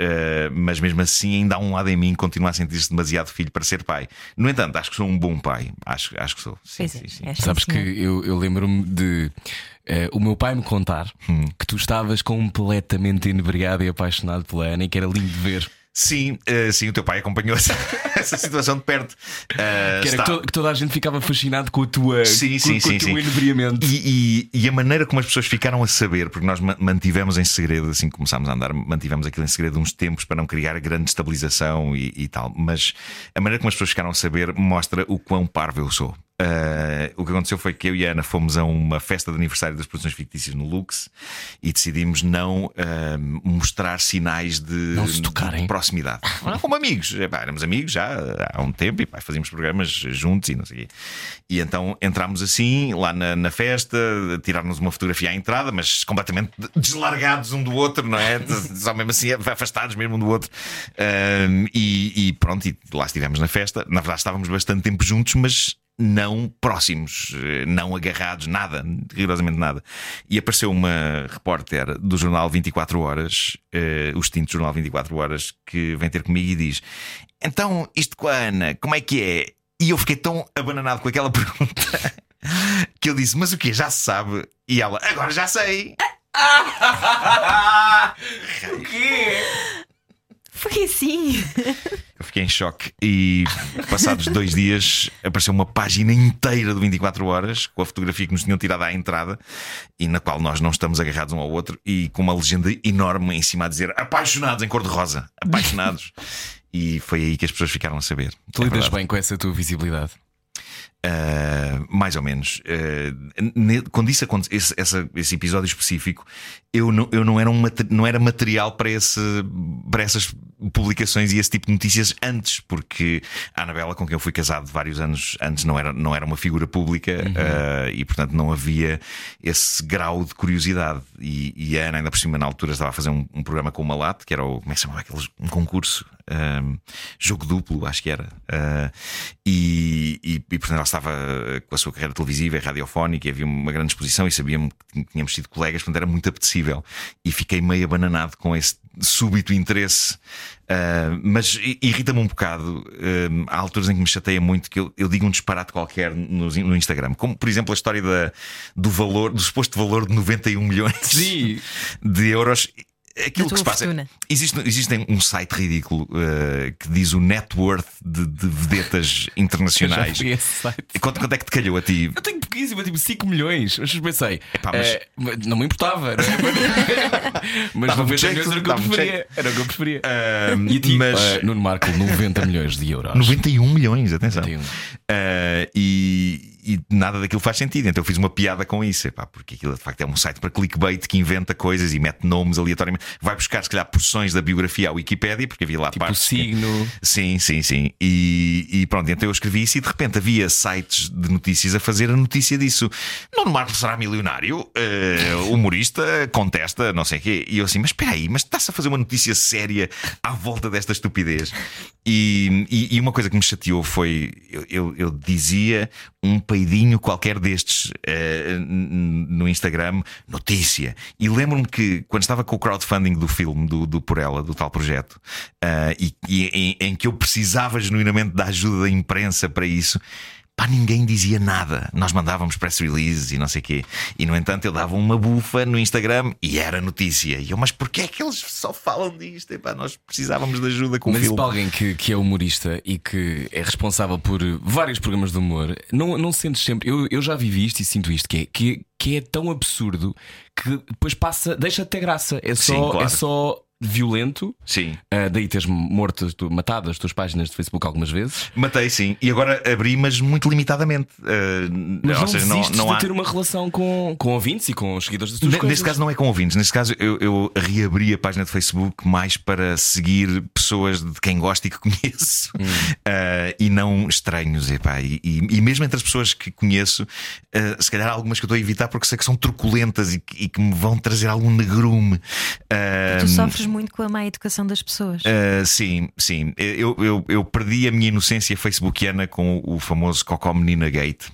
mas mesmo assim ainda há um lado em mim que continua a sentir-se demasiado filho para ser pai. No entanto, acho que sou um bom pai. Acho, acho que sou. Sim, sim, sim. É, Sabes que eu, eu lembro-me de uh, o meu pai me contar hum. que tu estavas completamente inebriado e apaixonado pela Ana e que era lindo de ver. Sim, uh, sim, o teu pai acompanhou essa, essa situação de perto. Uh, que era que, to, que, toda a gente ficava fascinado com a tua sim, com, sim, com sim, o teu sim. inebriamento. E, e, e, a maneira como as pessoas ficaram a saber, porque nós mantivemos em segredo, assim que começámos a andar, mantivemos aquilo em segredo uns tempos para não criar grande estabilização e, e tal. Mas a maneira como as pessoas ficaram a saber mostra o quão parvo eu sou. Uh, o que aconteceu foi que eu e a Ana fomos a uma festa de aniversário das produções fictícias no Lux e decidimos não uh, mostrar sinais de, não se tocarem. de proximidade. Como amigos, Epá, éramos amigos já há um tempo e fazíamos programas juntos e não sei o quê. E então entramos assim lá na, na festa, tirar-nos uma fotografia à entrada, mas completamente deslargados um do outro, não é? Só mesmo assim, afastados mesmo um do outro. Uh, e, e pronto, e lá estivemos na festa. Na verdade, estávamos bastante tempo juntos, mas não próximos, não agarrados, nada, rigorosamente nada. E apareceu uma repórter do jornal 24 Horas, uh, o extinto jornal 24 Horas, que vem ter comigo e diz: Então, isto com a Ana, como é que é? E eu fiquei tão abananado com aquela pergunta que eu disse: Mas o que? Já se sabe? E ela: Agora já sei. o quê? Foi assim. Eu fiquei em choque e, passados dois dias, apareceu uma página inteira do 24 Horas com a fotografia que nos tinham tirado à entrada e na qual nós não estamos agarrados um ao outro e com uma legenda enorme em cima a dizer apaixonados em cor-de-rosa. Apaixonados. e foi aí que as pessoas ficaram a saber. Tu É lidas verdade. bem com essa tua visibilidade. Uh, mais ou menos. Uh, quando isso aconte- esse, essa- esse episódio específico, eu não, eu não, era um não era material para, esse, para essas publicações e esse tipo de notícias antes, porque a Anabela, com quem eu fui casado vários anos antes, não era, não era uma figura pública uh, e, portanto, não havia esse grau de curiosidade. E, e a Ana, ainda por cima, na altura, estava a fazer um, um programa com o Malato, que era o. Como é que se chamava aquele? Um concurso. um, jogo duplo, acho que era. Uh, e, e, e, portanto, ela estava com a sua carreira televisiva e radiofónica e havia uma grande exposição e sabíamos que tínhamos sido colegas, portanto era muito apetecível. E fiquei meio abananado com esse súbito interesse. Uh, mas irrita-me um bocado. Uh, há alturas em que me chateia muito que eu, eu digo um disparate qualquer no, no Instagram, como por exemplo a história da, do valor, do suposto valor de 91 milhões Sim. de euros. Aquilo que se passa. fortuna. Existe, existe um site ridículo eh, que diz o net worth de, de vedetas Eu internacionais. fui a esse site. E Quanto, quanto é que te calhou a ti? Eu tenho pouquíssimo, tipo 5 milhões. Mas pensei, Epá, mas- eh, não me importava, não é? mas Dava-me 90 jeito, milhões era o que eu preferia. Era o que eu preferia. Ah, e a ti, mas- eh, Nuno Marco, 90 milhões de euros. 91 milhões, atenção. 91. Ah, e, e nada daquilo faz sentido. Então eu fiz uma piada com isso, epá, porque aquilo de facto é um site para clickbait que inventa coisas e mete nomes aleatoriamente. Vai buscar, se calhar, porções da biografia à Wikipédia, porque havia lá Tipo o partes. que- signo. Sim, sim, sim. E, e pronto, então eu escrevi isso e de repente havia sites de notícias a fazer a notícia disso. Nuno Marco será milionário, eh, humorista, contesta, não sei o quê. E eu assim, mas espera aí, mas está-se a fazer uma notícia séria à volta desta estupidez. E, e- e uma coisa que me chateou foi: eu, eu- eu dizia um peidinho qualquer destes n- no Instagram, notícia. E lembro-me que quando estava com o crowdfunding do filme, do, do Por Ela, do tal projeto, ah, e, e em, em que eu precisava genuinamente da ajuda da imprensa para isso. Pá, ninguém dizia nada. Nós mandávamos press releases e não sei o quê. E no entanto eu dava uma bufa no Instagram e era notícia. E eu, mas porquê é que eles só falam disto? Epá, nós precisávamos de ajuda com o Mas isso filme. para alguém que, que é humorista e que é responsável por vários programas de humor, não, não sentes sempre. Eu, eu já vivi isto e sinto isto, que é, que, que é tão absurdo que depois passa, deixa até graça. É só, Sim, claro. é só violento. Sim. Ah, daí teres morto, tu- matado as tuas páginas de Facebook algumas vezes. Matei, sim. E agora abri, mas muito limitadamente. Ah, Mas ou não seja, não, não de há. ter uma relação com, com ouvintes e com os seguidores das tuas coisas. Neste caso não é com ouvintes, neste caso eu, eu reabri a página de Facebook mais para seguir pessoas de quem gosto e que conheço Ah, e não estranhos. Epá, e, e, e mesmo entre as pessoas que conheço, ah, se calhar há algumas que eu estou a evitar porque sei que são truculentas e, que- e que me vão trazer algum negrume. Tu sofres muito com a má educação das pessoas. Uh, sim, sim. Eu, eu, eu perdi a minha inocência facebookiana com o famoso Cocó Menina Gate.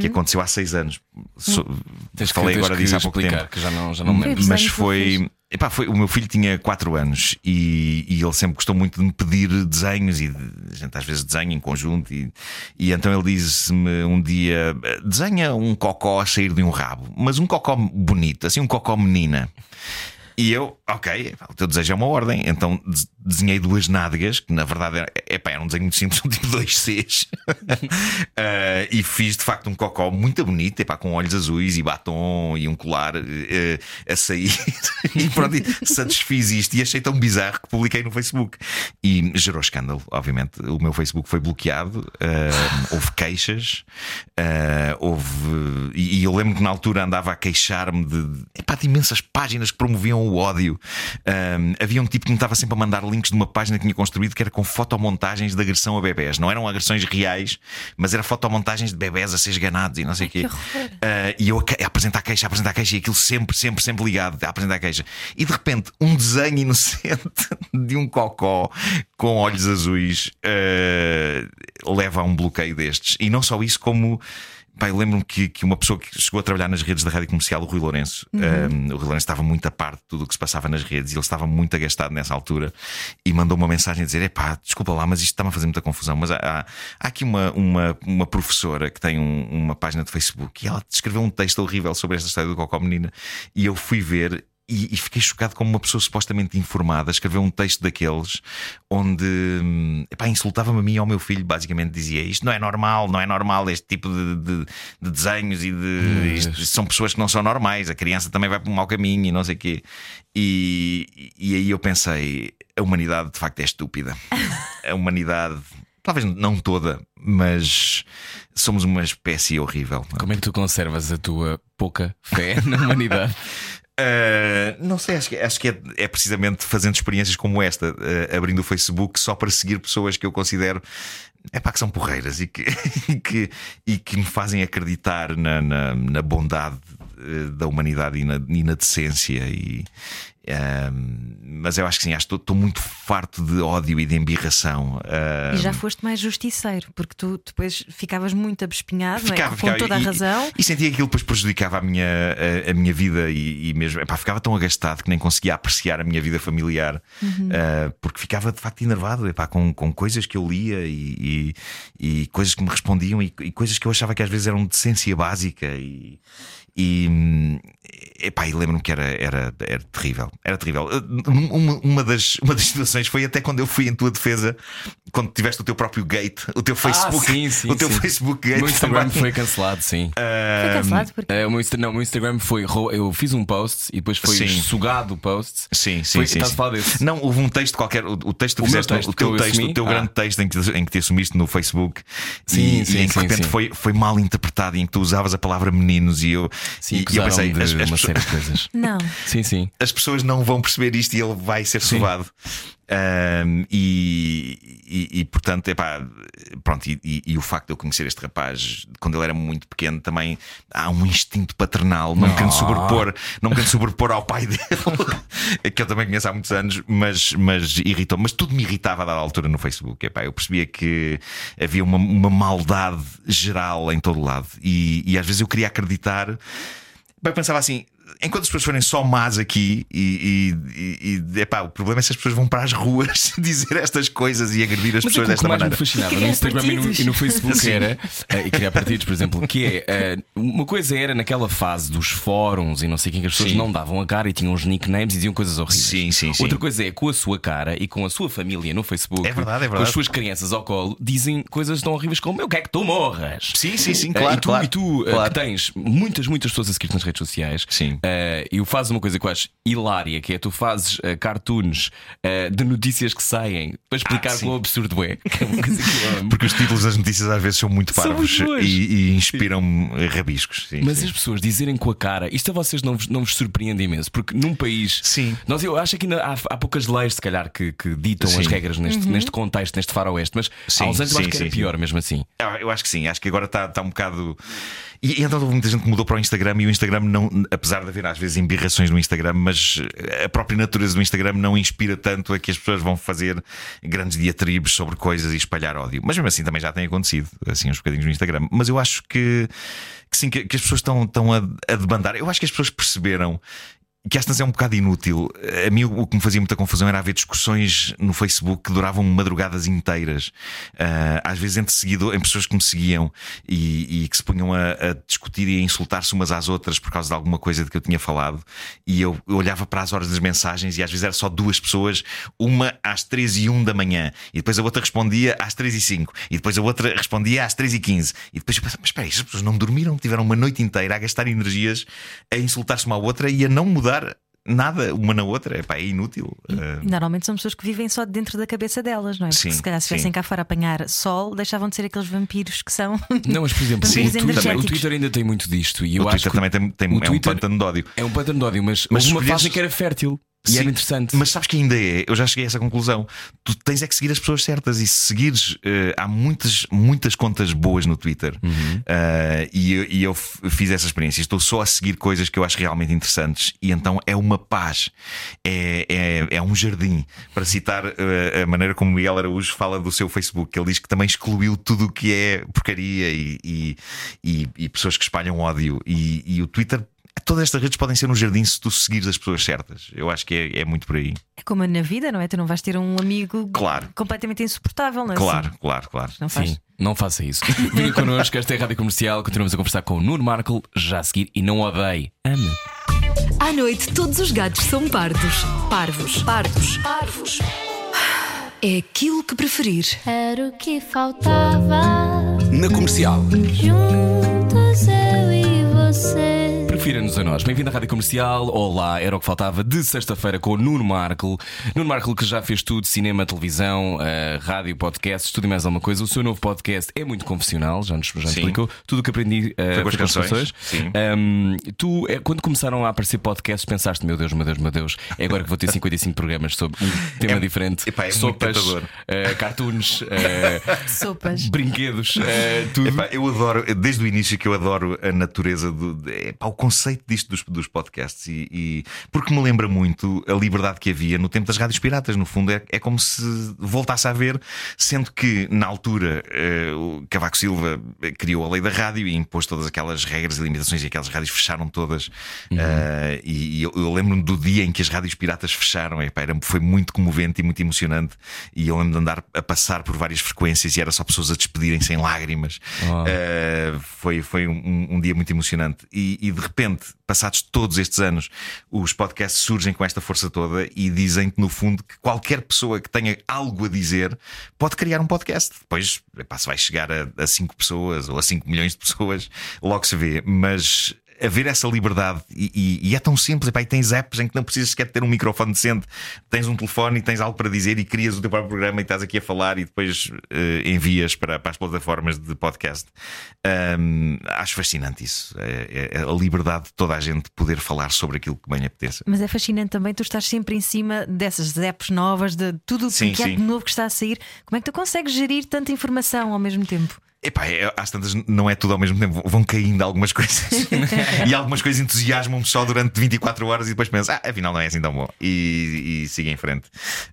Que aconteceu há seis anos. So- Tens que- falei agora disso há pouco explicar, tempo. que já não, já não me lembro. Mas foi. Epá, foi. O meu filho tinha 4 anos e, e ele sempre gostou muito de me pedir desenhos e de- a gente às vezes desenha em conjunto. E, e então ele disse-me um dia: desenha um cocó a sair de um rabo, mas um cocó bonito, assim um cocó menina. E eu, ok, o teu desejo é uma ordem. Então de- desenhei duas nádegas, que na verdade era, epá, era um desenho muito simples, um tipo dois Cs. Ah, e fiz de facto um cocó muito bonito, epá, com olhos azuis e batom e um colar eh, a sair. e pronto, satisfiz isto e achei tão bizarro que publiquei no Facebook. E gerou escândalo, obviamente. O meu Facebook foi bloqueado, ah, houve queixas, houve. E, e eu lembro que na altura andava a queixar-me de, epá, de imensas páginas que promoviam o ódio. Ah, havia um tipo que me estava sempre a mandar links de uma página que tinha construído que era com fotomontagens de agressão a bebés. Não eram agressões reais, mas era fotomontagens de bebés a ser esganados e não sei o quê. Ah, e eu a, a apresentar queixa, a apresentar queixa e aquilo sempre, sempre, sempre ligado a apresentar queixa. E de repente, um desenho inocente de um cocó com olhos azuis ah, leva a um bloqueio destes. E não só isso, como. Pá, eu lembro-me que, que uma pessoa que chegou a trabalhar nas redes da rádio comercial, o Rui Lourenço, um, o Rui Lourenço estava muito a par de tudo o que se passava nas redes e ele estava muito agastado nessa altura e mandou uma mensagem a dizer: Epá, desculpa lá, mas isto está-me a fazer muita confusão. Mas há, há- há aqui uma, uma, uma professora que tem um- uma página de Facebook e ela escreveu um texto horrível sobre esta história do Cocó Menina e eu fui ver. E, e fiquei chocado como uma pessoa supostamente informada escreveu um texto daqueles onde hum, insultava-me a mim e ao meu filho. Basicamente dizia: Isto não é normal, não é normal este tipo de, de- de desenhos e de. Isto, isto são pessoas que não são normais, a criança também vai para um mau caminho e não sei o quê. E, e aí eu pensei: a humanidade de facto é estúpida. A humanidade. Talvez não toda, mas somos uma espécie horrível. Como é que tu conservas a tua pouca fé na humanidade? Uh, não sei, acho que, acho que é, é precisamente fazendo experiências como esta, uh, abrindo o Facebook só para seguir pessoas que eu considero é pá, que são porreiras e que, e que, e que me fazem acreditar na, na, na bondade uh, da humanidade e na, e na decência. E, um, mas eu acho que sim, acho que estou muito farto de ódio e de embirração. E Um, já foste mais justiceiro, porque tu depois ficavas muito abespinhado, não é? Ficava, com ficava. toda a E- razão. E, sentia que aquilo depois prejudicava a minha, a, a minha vida e, e mesmo epá, ficava tão agastado que nem conseguia apreciar a minha vida familiar Uhum. ah, porque ficava de facto enervado epá, com, com coisas que eu lia e, e, e coisas que me respondiam e, e coisas que eu achava que às vezes eram de decência básica e. E, Epá, e lembro-me que era, era, era terrível. Era terrível. Uh, Uma, uma, das, uma das situações foi até quando eu fui em tua defesa, quando tiveste o teu próprio gate, o teu Facebook. Ah, sim, sim, o teu sim. Facebook O gate meu Instagram também. foi cancelado, sim. Foi cancelado porque. Eh, o, meu, não, o meu Instagram foi. Eu fiz um post e depois foi Sim. sugado o post. Sim, sim, Foi- sim. estás sim. a falar desse? Não, houve um texto qualquer. O, o texto que tu O meu fizeste, texto o teu texto, assumi? o teu Ah. grande texto em que, em que te assumiste no Facebook Sim, e, sim, e em que sim, de repente foi, foi mal interpretado e em que tu usavas a palavra meninos e eu, Sim, e, e eu pensei, de as, as uma série de coisas. Não. Sim, sim. as pessoas não vão perceber isto e ele vai ser sovado. Ahm, e, e, e, portanto, epá, pronto, e, e- o facto de eu conhecer este rapaz quando ele era muito pequeno também há um instinto paternal, não me quero sobrepor, não me sobrepor ao pai dele, que eu também conheço há muitos anos, mas, mas irritou, mas tudo me irritava a dada altura no Facebook. Epá, eu percebia que havia uma, uma maldade geral em todo o lado, e, e às vezes eu queria acreditar. Bem, eu pensava assim. Enquanto as pessoas forem só más aqui e, e, e, epá, o problema é se as pessoas vão para as ruas dizer estas coisas e agredir as Mas pessoas é que o desta que mais me maneira. fascinava no Instagram e no, e no Facebook era eh, e criar partidos, por exemplo, que é eh, uma coisa era naquela fase dos fóruns e não sei quem que as pessoas Sim. não davam a cara e tinham os nicknames e diziam coisas horríveis. Sim, sim, sim. Outra coisa é com a sua cara e com a sua família no Facebook, É verdade, é com as verdade. suas crianças ao colo, dizem coisas tão horríveis como eu quero que tu morras. Sim, sim, sim, Eh, claro. e tu, claro, e tu, claro. que tens muitas, muitas pessoas a seguir nas redes sociais, Sim. Eh, e o fazes uma coisa que eu acho hilária, que é tu fazes eh, cartoons eh, de notícias que saem para explicar Ah, quão absurdo é. Que é uma coisa que eu amo. Porque os títulos das notícias às vezes são muito São parvos muito e, e inspiram rabiscos. Sim, Mas sim. as pessoas dizerem com a cara, isto a vocês não vos, não vos surpreende imenso, porque num país. Sim. Nós, eu acho que ainda há, há poucas leis, se calhar, que, que ditam Sim. as regras neste, neste contexto, neste faroeste, mas Sim, há uns anos eu sim, acho que era pior mesmo assim. Eu acho que sim, acho que agora está está um bocado. E, e então houve muita gente que mudou para o Instagram e o Instagram não, apesar de haver às vezes embirrações no Instagram, mas a própria natureza do Instagram não inspira tanto a que as pessoas vão fazer grandes diatribes sobre coisas e espalhar ódio. Mas mesmo assim também já tem acontecido, assim, uns bocadinhos no Instagram. Mas eu acho que, que sim, que, que as pessoas estão, estão a, a debandar. Eu acho que as pessoas perceberam que esta é um bocado inútil. A mim o que me fazia muita confusão era haver discussões no Facebook que duravam madrugadas inteiras. Ah, às vezes entre seguidores, em pessoas que me seguiam e, e que se punham a, a discutir e a insultar-se umas às outras por causa de alguma coisa de que eu tinha falado. E eu, eu olhava para as horas das mensagens e às vezes era só duas pessoas, uma às 13 e 1 da manhã, e depois a outra respondia às 3 e 5, e depois a outra respondia às 3 e 15. E depois eu pensava, mas espera aí, estas pessoas não dormiram, tiveram uma noite inteira a gastar energias a insultar-se uma à outra e a não mudar nada uma na outra. Epá, é inútil. Ah, Normalmente são pessoas que vivem só dentro da cabeça delas, não é? Porque Sim, se calhar se estivessem cá fora a apanhar sol, deixavam de ser aqueles vampiros que são. Não, mas por exemplo, Sim, o, Twitter, energéticos. o Twitter ainda tem muito disto. E eu o acho Twitter que também tem, tem- o é um pântano de ódio. é um pântano de ódio, mas, Mas houve uma escolheste- fase que era fértil e Sim, era interessante. Mas sabes que ainda é, eu já cheguei a essa conclusão. Tu tens é que seguir as pessoas certas e se seguires, eh, há muitas, muitas contas boas no Twitter. Uhum. Eh, e, eu, e eu fiz essa experiência. Estou só a seguir coisas que eu acho realmente interessantes. E então é uma paz, é, é, é um jardim. Para citar eh, a maneira como Miguel Araújo fala do seu Facebook, ele diz que também excluiu tudo o que é porcaria e, e, e- e pessoas que espalham ódio. E, e o Twitter. Todas estas redes podem ser um jardim se tu seguires as pessoas certas. Eu acho que é, é muito por aí. É como na vida, não é? Tu não vais ter um amigo Claro. completamente insuportável, não é? Claro, Assim, claro, claro. não faz. Sim, não faça isso. Venha connosco, esta é a Rádio Comercial. Continuamos a conversar com o Nuno Markle já a seguir e não odeie. Ame. À noite, todos os gatos são pardos. Parvos. Pardos. Parvos. É aquilo que preferir. Era o que faltava. Na comercial. Juntos eu e você. Prefira-nos a nós. Bem-vindo à Rádio Comercial. Olá, era o que faltava de sexta-feira com o Nuno Markle. Nuno Markle que já fez tudo: cinema, televisão, eh, rádio, podcast, tudo e mais alguma coisa. O seu novo podcast é muito confessional, já nos já Sim. explicou. Tudo o que aprendi eh, Foi com as foi canções. Sim. Ahm, tu, eh, quando começaram a aparecer podcasts, pensaste: meu Deus, meu Deus, meu Deus, é agora que vou ter 55 programas sobre um tema É- diferente. epá, é Sopas, eh, cartoons, eh, Sopas. brinquedos, tudo. Epá, eu adoro, desde o início que eu adoro a natureza do epá, o conceito disto dos, dos podcasts e, e- porque me lembra muito a liberdade que havia no tempo das rádios piratas. No fundo, é, é como se voltasse a haver, sendo que na altura eh, o Cavaco Silva criou a lei da rádio e impôs todas aquelas regras e limitações e aquelas rádios fecharam todas. Eh, e e eu, eu lembro-me do dia em que as rádios piratas fecharam. Epá, era, foi muito comovente e muito emocionante. E eu lembro de andar a passar por várias frequências e era só pessoas a despedirem sem lágrimas. Oh. Uh, foi foi um, um dia muito emocionante. E, e de repente repente, passados todos estes anos, os podcasts surgem com esta força toda e dizem-te, no fundo, que qualquer pessoa que tenha algo a dizer pode criar um podcast. Depois, epá, se vai chegar a 5 pessoas ou a 5 milhões de pessoas, logo se vê. Mas haver essa liberdade e, e, e é tão simples. Epá, e tens apps em que não precisas sequer ter um microfone decente, tens um telefone e tens algo para dizer e crias o teu próprio programa e estás aqui a falar e depois uh, envias para, para, as plataformas de podcast. Um, acho fascinante isso. É, é, a liberdade de toda a gente poder falar sobre aquilo que bem apeteça. Mas é fascinante também, tu estás sempre em cima dessas apps novas, de tudo o que é de novo que está a sair. Como é que tu consegues gerir tanta informação ao mesmo tempo? Epá, é, às tantas não é tudo ao mesmo tempo, vão caindo algumas coisas e algumas coisas entusiasmam-me só durante 24 horas e depois penso, ah, afinal não é assim tão bom e, e sigo em frente.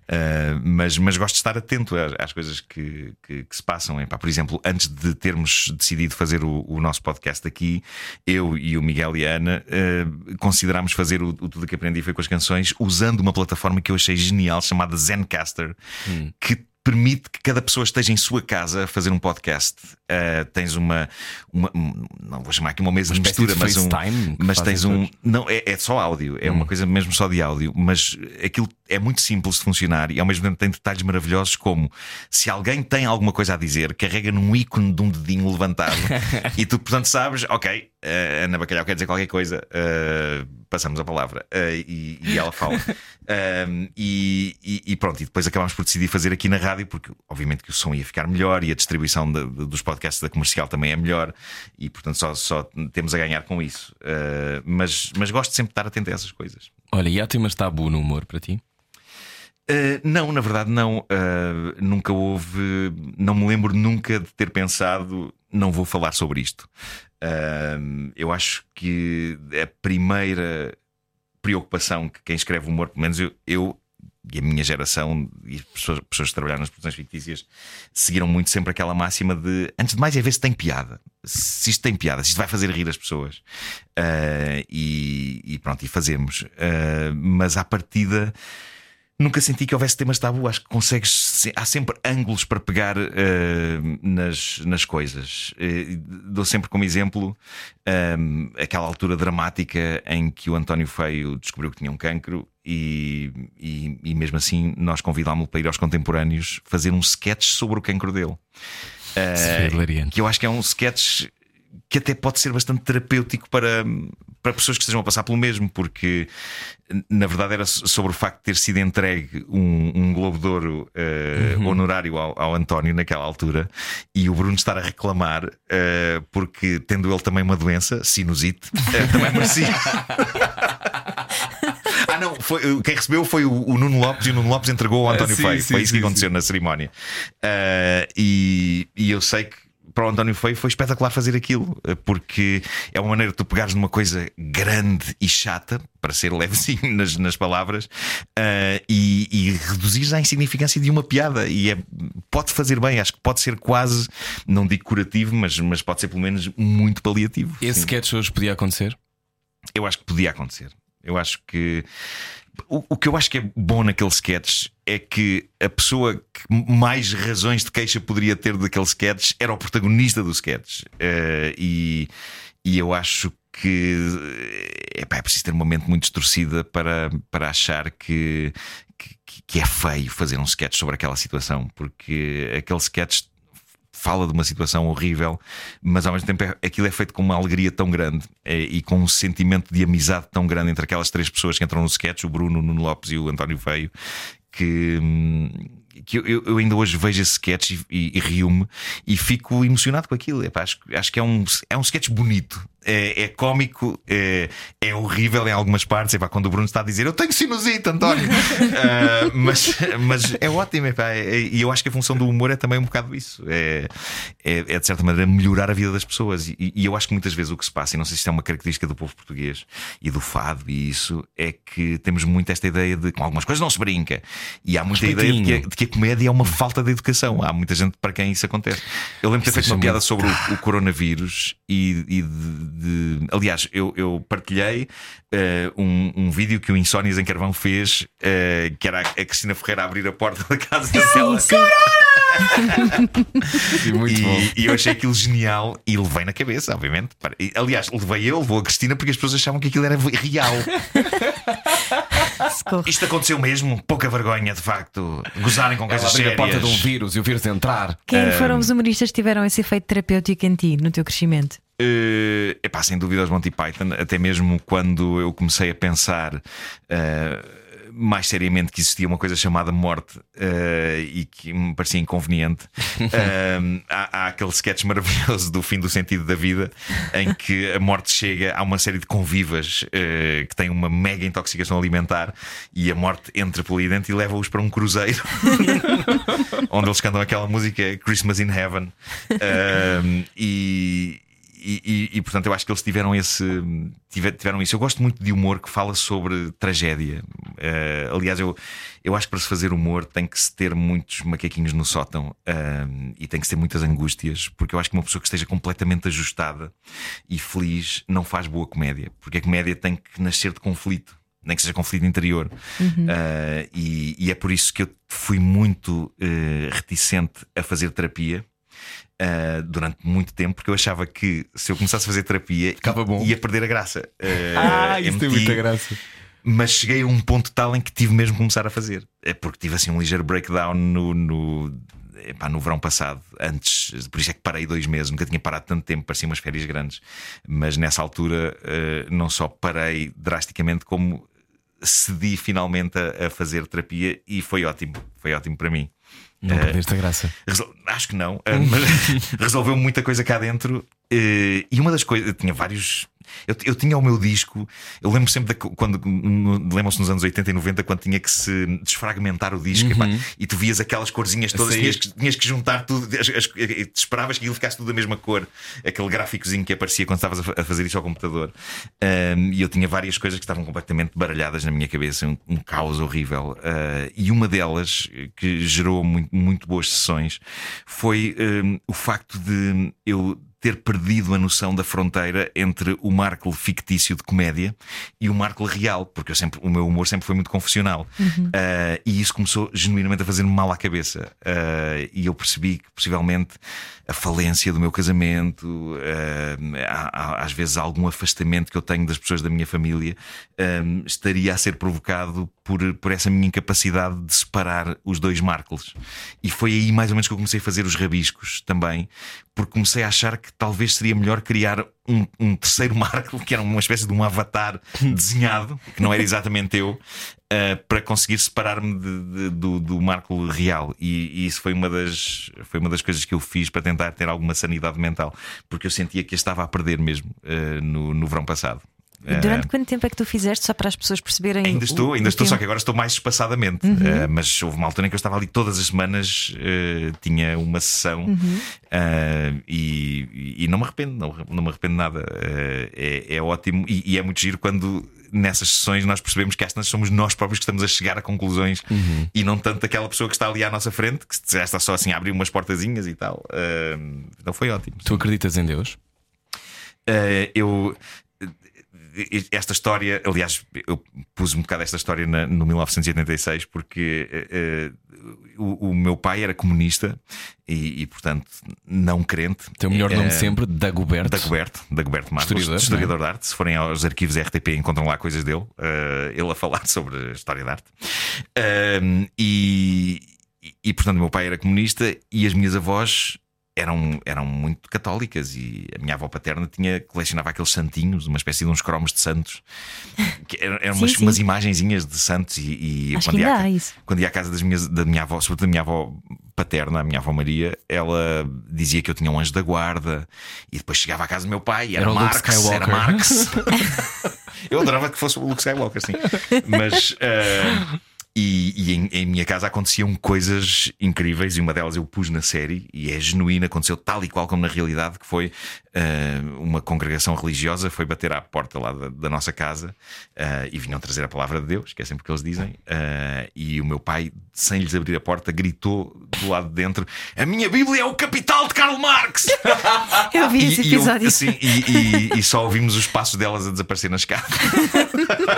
Uh, mas, mas gosto de estar atento às, às coisas que, que, que, se passam. Epá, por exemplo, antes de termos decidido fazer o, o, nosso podcast aqui, eu e o Miguel e a Ana uh, considerámos fazer o, o, Tudo que Aprendi Foi com as Canções usando uma plataforma que eu achei genial chamada Zencaster, hum. que permite que cada pessoa esteja em sua casa a fazer um podcast. Uh, tens uma, uma, Não vou chamar aqui uma mesa uma de mistura, de mas, um, mas tens um. Não, é, é, só áudio, é hum. uma coisa mesmo só de áudio, mas aquilo é muito simples de funcionar e ao mesmo tempo tem detalhes maravilhosos, como se alguém tem alguma coisa a dizer, carrega num ícone de um dedinho levantado e tu, portanto, sabes, ok, uh, Ana Bacalhau quer dizer qualquer coisa, uh, passamos a palavra e, e, ela fala. Um, e, e, pronto, e depois acabámos por decidir fazer aqui na rádio, porque obviamente que o som ia ficar melhor e a distribuição de, de, dos podcasts da comercial também é melhor, e portanto só, só temos a ganhar com isso. Uh, mas, mas gosto sempre de estar atento a essas coisas. Olha, e há temas tabu no humor para ti? Uh, não, na verdade, não. Uh, nunca houve. Não me lembro nunca de ter pensado, não vou falar sobre isto. Eu acho que a primeira preocupação que quem escreve humor, pelo menos eu, eu e a minha geração e as pessoas, pessoas que trabalharam nas produções fictícias seguiram muito sempre aquela máxima de antes de mais é ver se tem piada. Se isto tem piada, se isto vai fazer rir as pessoas. Uh, e, e, pronto, e fazemos. Uh, mas à partida nunca senti que houvesse temas tabu. Acho que consegues. Há sempre ângulos para pegar uh, nas, nas coisas. Uh, dou sempre como exemplo um, aquela altura dramática em que o António Feio descobriu que tinha um cancro. E, e, e mesmo assim nós convidámos-lo para ir aos contemporâneos fazer um sketch sobre o cancro dele. Uh, que eu acho que é um sketch que até pode ser bastante terapêutico para, para pessoas que estejam a passar pelo mesmo, porque na verdade era sobre o facto de ter sido entregue um, um Globo de Ouro uh, uhum. honorário ao, ao, António naquela altura e o Bruno estar a reclamar uh, porque, tendo ele também uma doença, sinusite, uh, também merecia. Ah, não, foi, quem recebeu foi o, o, Nuno Lopes e o Nuno Lopes entregou ao António sim, Feio. Sim, foi isso sim, que aconteceu na cerimónia. e, e eu sei que para o António Feio foi espetacular fazer aquilo, eh, porque é uma maneira de tu pegares numa coisa grande e chata, para ser levezinho nas, nas palavras, uh, e, e reduzires à insignificância de uma piada. E é, pode fazer bem, acho que pode ser quase, não digo curativo, mas, mas pode ser pelo menos muito paliativo. Esse sketch hoje podia acontecer? Eu acho que podia acontecer. Eu acho que o, o, que eu acho que é bom naquele sketch é que a pessoa que mais razões de queixa poderia ter daquele sketch era o protagonista do sketch. Uh, e, e eu acho que epá, é preciso ter uma mente muito distorcida para, para achar que, que, que é feio fazer um sketch sobre aquela situação, porque aquele sketch fala de uma situação horrível, mas ao mesmo tempo é, aquilo é feito com uma alegria tão grande é, e com um sentimento de amizade tão grande entre aquelas três pessoas que entram no sketch, o Bruno, o Nuno Lopes e o António Feio, que. Hum, que eu, eu, ainda hoje vejo esse sketch e, e, e rio-me e fico emocionado com aquilo. Epá, acho, acho que é um, é um sketch bonito é, é cómico, é, é, horrível em algumas partes. Epá, quando o Bruno está a dizer eu tenho sinusite, António, uh, mas, mas é ótimo. Epá, é, e eu acho que a função do humor é também um bocado isso: é, é, é de certa maneira melhorar a vida das pessoas. E, e, eu acho que muitas vezes o que se passa, e não sei se é uma característica do povo português e do fado, e isso é que temos muito esta ideia de que com algumas coisas não se brinca, e há muita ideia de que, a, de que, a, comédia é uma falta de educação. Há muita gente para quem isso acontece. Eu lembro de ter feito uma piada sobre o, o coronavírus e, e de de. Aliás, eu, eu partilhei uh, um, um vídeo que o Insónias em Carvão fez, uh, que era a Cristina Ferreira a abrir a porta da casa dela. Sim. Sim, muito bom. E, e eu achei aquilo genial e levei na cabeça, obviamente. E, Aliás, levei eu, levou a Cristina, porque as pessoas achavam que aquilo era real. Isto aconteceu mesmo, pouca vergonha, de facto, gozarem com coisas abrir a porta de um sérias. vírus e o vírus entrar. Quem foram os humoristas que tiveram esse efeito terapêutico em ti, no teu crescimento? É epá, sem dúvida os Monty Python, até mesmo quando eu comecei a pensar eh, mais seriamente que existia uma coisa chamada morte eh, e que me parecia inconveniente. Eh, há, há aquele sketch maravilhoso do fim do sentido da vida em que a morte chega a uma série de convivas eh, que têm uma mega intoxicação alimentar e a morte entra ali dentro e leva-os para um cruzeiro onde eles cantam aquela música Christmas in Heaven. E, e, e- e, portanto eu acho que eles tiveram esse tive- tiveram isso. Eu gosto muito de humor que fala sobre tragédia. Uh, aliás, eu, eu acho que para se fazer humor tem que se ter muitos macaquinhos no sótão um, e tem que se ter muitas angústias, porque eu acho que uma pessoa que esteja completamente ajustada e feliz não faz boa comédia, porque a comédia tem que nascer de conflito nem que seja conflito interior. Uh, e, e é por isso que eu fui muito uh, reticente a fazer terapia. Uh, durante muito tempo, porque eu achava que se eu começasse a fazer terapia Ficava bom. ia perder a graça. Uh, Ah, isso tem muita graça. mas cheguei a um ponto tal em que tive mesmo que começar a fazer. É porque tive assim um ligeiro breakdown no, no, epá, no verão passado. Antes, por isso é que parei dois meses, nunca tinha parado tanto tempo, parecia umas férias grandes. Mas nessa altura eh, não só parei drasticamente, como cedi finalmente a, a fazer terapia e foi ótimo. Foi ótimo para mim. Não Eh, perdeste a graça. Acho que não, eh, mas resolveu muita coisa cá dentro. eh, E uma das coisas, tinha vários. Eu, eu tinha o meu disco, eu lembro sempre da, quando lembram-se nos anos 80 e 90 quando tinha que se desfragmentar o disco epá, e tu vias aquelas corzinhas todas, tinhas que, tinhas que juntar tudo, as- as- esperavas que aquilo ficasse tudo da mesma cor, aquele gráficozinho que aparecia quando estavas a fazer isso ao computador. Um, e eu tinha várias coisas que estavam completamente baralhadas na minha cabeça, um, um caos horrível. Uh, e uma delas, que gerou muito, muito boas sessões, foi um, o facto de eu ter perdido a noção da fronteira entre o Marco fictício de comédia e o Marco real, porque eu sempre, o meu humor sempre foi muito confessional. Uh, e isso começou genuinamente a fazer-me mal à cabeça. Uh, e eu percebi que possivelmente a falência do meu casamento, uh, há- há- às vezes algum afastamento que eu tenho das pessoas da minha família, um, estaria a ser provocado por, por essa minha incapacidade de separar os dois Marcos. E foi aí mais ou menos que eu comecei a fazer os rabiscos também, porque comecei a achar que talvez seria melhor criar um, um terceiro Marco, que era uma espécie de um avatar desenhado, que não era exatamente eu, uh, para conseguir separar-me do, do Marco real. E, e isso foi uma, das, foi uma das coisas que eu fiz para tentar ter alguma sanidade mental, porque eu sentia que eu estava a perder mesmo uh, no, no verão passado. E durante quanto tempo é que tu fizeste só para as pessoas perceberem? Ainda o- estou, o ainda estou, só tempo? que agora estou mais espaçadamente. Uhum. Uh, mas houve uma altura em que eu estava ali todas as semanas, uh, tinha uma sessão Uhum. uh, e, e não me arrependo, não, não me arrependo nada. Uh, é, é ótimo e, e é muito giro quando nessas sessões nós percebemos que estas somos nós próprios que estamos a chegar a conclusões Uhum. e não tanto aquela pessoa que está ali à nossa frente, que já está só assim a abrir umas portazinhas e tal. Uh, então foi ótimo. Tu acreditas em Deus? Uh, eu. Esta história, aliás, eu pus um bocado esta história na- no 1986 porque uh, uh, o, o meu pai era comunista e, e, portanto, não crente. Teu melhor nome Eh, sempre, Dagoberto. Dagoberto, Dagoberto Marcos, Historiador, historiador, de arte. Se forem aos arquivos RTP, encontram lá coisas dele, ele a falar sobre a história da arte. E, e, e, portanto, o meu pai era comunista e as minhas avós. Eram, eram muito católicas e a minha avó paterna tinha, colecionava aqueles santinhos, uma espécie de uns cromos de santos, que eram, eram Sim, umas, sim. umas imagenzinhas de santos. E, e Acho quando que ia ainda à- há isso. quando ia à casa das minhas, da minha avó, sobretudo da minha avó paterna, a minha avó Maria, ela dizia que eu tinha um anjo da guarda e depois chegava à casa do meu pai e era, Era o Luke Marx, era Skywalker. Marx. eu adorava que fosse o Luke Skywalker, sim. Mas. ah, e e em, em minha casa aconteciam coisas incríveis e uma delas eu pus na série e é genuína, aconteceu tal e qual como na realidade que foi ah, uma congregação religiosa foi bater à porta lá da, da nossa casa ah, e vinham trazer a palavra de Deus, que é sempre o que eles dizem, ah, e o meu pai, sem lhes abrir a porta, gritou do lado de dentro: A minha Bíblia é o capital de Karl Marx! Eu vi esse E- e eu- episódio. assim, e, e- e só ouvimos os passos delas a desaparecer na escada.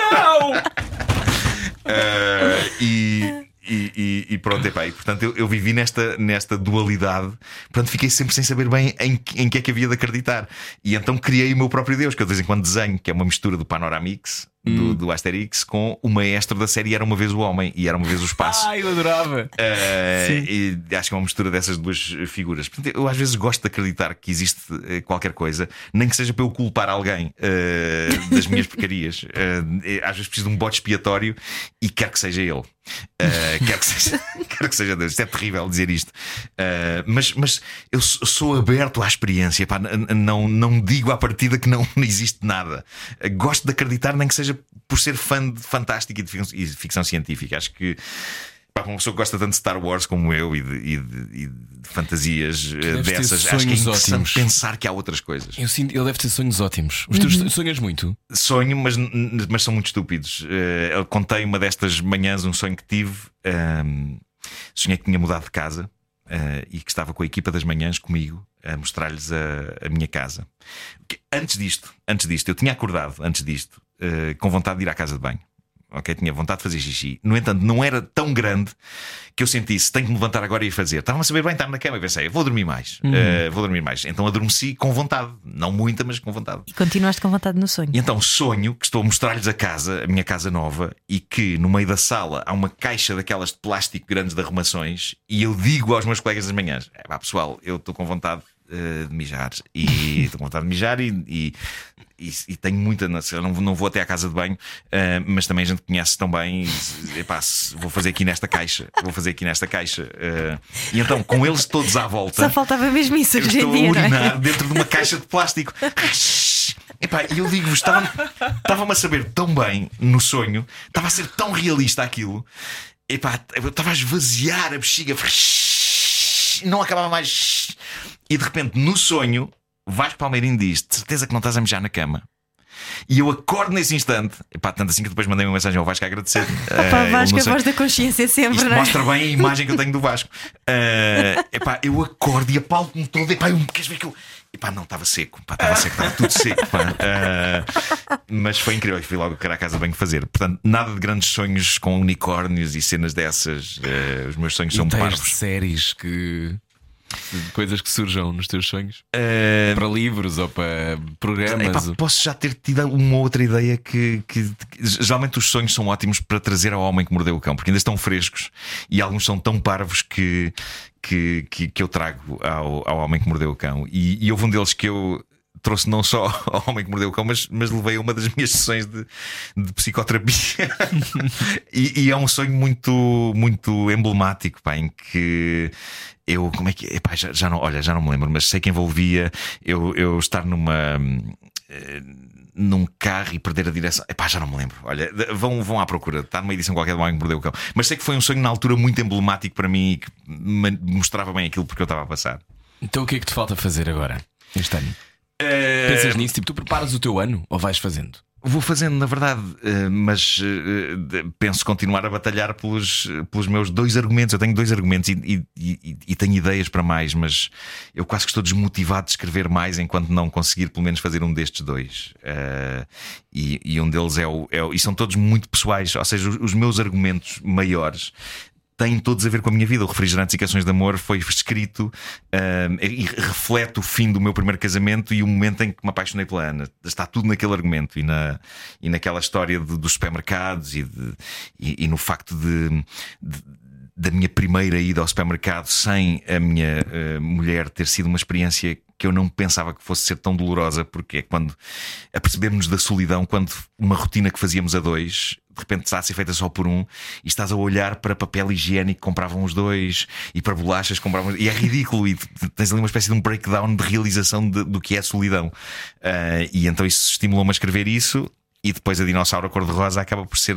Não! Ah, e, e, e, e pronto, epá, e portanto eu, eu vivi nesta, nesta dualidade, portanto fiquei sempre sem saber bem em, em que é que havia de acreditar. E então criei o meu próprio Deus, que eu de vez em quando desenho, que é uma mistura do Panoramix. Do, do Asterix com o maestro da série Era uma vez o Homem e Era uma vez o Espaço. Ah, eu adorava. Uh, e acho que é uma mistura dessas duas figuras. Portanto, eu às vezes gosto de acreditar que existe uh, qualquer coisa, nem que seja para eu culpar alguém uh, das minhas porcarias. às vezes preciso de um bote expiatório e quero que seja ele. Uh, quero, que seja, que seja Deus. Isto é terrível dizer isto. Uh, mas, mas eu sou aberto à experiência. Pá, não, não digo à partida que não existe nada. Uh, gosto de acreditar, nem que seja por ser fã de fantástico e de ficção, e de ficção científica. Acho que para uma pessoa que gosta tanto de Star Wars como eu e de, e de, e de fantasias uh, dessas, acho que é interessante ótimos. pensar que há outras coisas. Eu sinto, ele deve ter sonhos ótimos. Os teus uhum. sonhas muito? Sonho, mas, mas são muito estúpidos. Uh, eu contei uma destas manhãs um sonho que tive. Um, sonhei que tinha mudado de casa uh, e que estava com a equipa das manhãs comigo a mostrar-lhes a, a, minha casa. Antes disto, antes disto, eu tinha acordado antes disto com vontade de ir à casa de banho ok? Tinha vontade de fazer xixi. No entanto, não era tão grande que eu sentisse, tenho que me levantar agora e ir fazer. Estava a saber bem estar na cama e pensei, vou dormir mais, uhum. uh, vou dormir mais. Então adormeci com vontade, não muita, mas com vontade. E continuaste com vontade no sonho. E então sonho que estou a mostrar-lhes a casa, a minha casa nova, e que no meio da sala há uma caixa daquelas de plástico grandes de arrumações, e eu digo aos meus colegas das manhãs: é, pessoal, eu estou com vontade uh, de mijar e estou com vontade de mijar e, e e, e, tenho muita. Não, não vou até à casa de banho, uh, mas também a gente conhece tão bem. E, epá, vou fazer aqui nesta caixa, vou fazer aqui nesta caixa. Uh, e então, com eles todos à volta. Só faltava mesmo isso hoje em dia. a urinar é? dentro de uma caixa de plástico. E eu digo-vos, estava-me a saber tão bem no sonho, estava a ser tão realista aquilo. Epá, eu estava a esvaziar a bexiga, não acabava mais. E de repente, no sonho, Vasco Palmeirinho diz: De certeza que não estás a mijar na cama. E eu acordo nesse instante, epá, tanto assim que depois mandei uma mensagem ao Vasco a agradecer. Opa, uh, Vasco, a voz da consciência sempre, Isto não é? mostra bem a imagem que eu tenho do Vasco. Uh, epá, eu acordo e apalpo-me todo. Epá, eu, queres ver que eu. Epá, não, estava seco, estava seco, estava tudo seco. Uh, mas foi incrível, fui logo querer a casa bem fazer. Portanto, nada de grandes sonhos com unicórnios e cenas dessas. Uh, os meus sonhos e são parvos. séries que coisas que surjam nos teus sonhos? Uh... Para livros ou para programas? Epá, posso já ter tido uma outra ideia que, que, que, geralmente os sonhos são ótimos para trazer ao homem que mordeu o cão, porque ainda estão frescos e alguns são tão parvos que, que, que, que eu trago ao, ao homem que mordeu o cão. E, e houve um deles que eu trouxe não só ao homem que mordeu o cão, mas, mas levei uma das minhas sessões de, de psicoterapia. e, e, é um sonho muito, muito emblemático, pá, em que eu, como é que epá, já, já, não, olha, já não me lembro, mas sei que envolvia eu, eu estar numa. Eh, num carro e perder a direção. Epá, já não me lembro. Olha, vão, vão à procura. Está numa edição qualquer do Homem que Mordeu o Cão. Mas sei que foi um sonho na altura muito emblemático para mim e que mostrava bem aquilo porque eu estava a passar. Então o que é que te falta fazer agora, este ano? Uh... Pensas nisso? Tipo, tu preparas o teu ano ou vais fazendo? Vou fazendo, na verdade, eh, mas eh, penso continuar a batalhar pelos, pelos meus dois argumentos. Eu tenho dois argumentos e, e, e, tenho ideias para mais, mas eu quase que estou desmotivado de escrever mais enquanto não conseguir pelo menos fazer um destes dois. E, e, um deles é o, é o, E são todos muito pessoais, ou seja, os meus argumentos maiores têm todos a ver com a minha vida. O Refrigerantes e Canções de Amor foi escrito e reflete o fim do meu primeiro casamento e o momento em que me apaixonei pela Ana. Está tudo naquele argumento e, na, e naquela história de, dos supermercados e, de, e, e no facto de, de da minha primeira ida ao supermercado sem a minha uh, mulher ter sido uma experiência que eu não pensava que fosse ser tão dolorosa, porque é quando apercebemos da solidão, quando uma rotina que fazíamos a dois de repente está a ser feita só por um e estás a olhar para papel higiênico que compravam os dois e para bolachas compravam e é ridículo e tens ali uma espécie de um breakdown de realização de, do que é solidão. Uh, e então isso estimulou-me a escrever isso e depois a dinossauro cor-de-rosa acaba por ser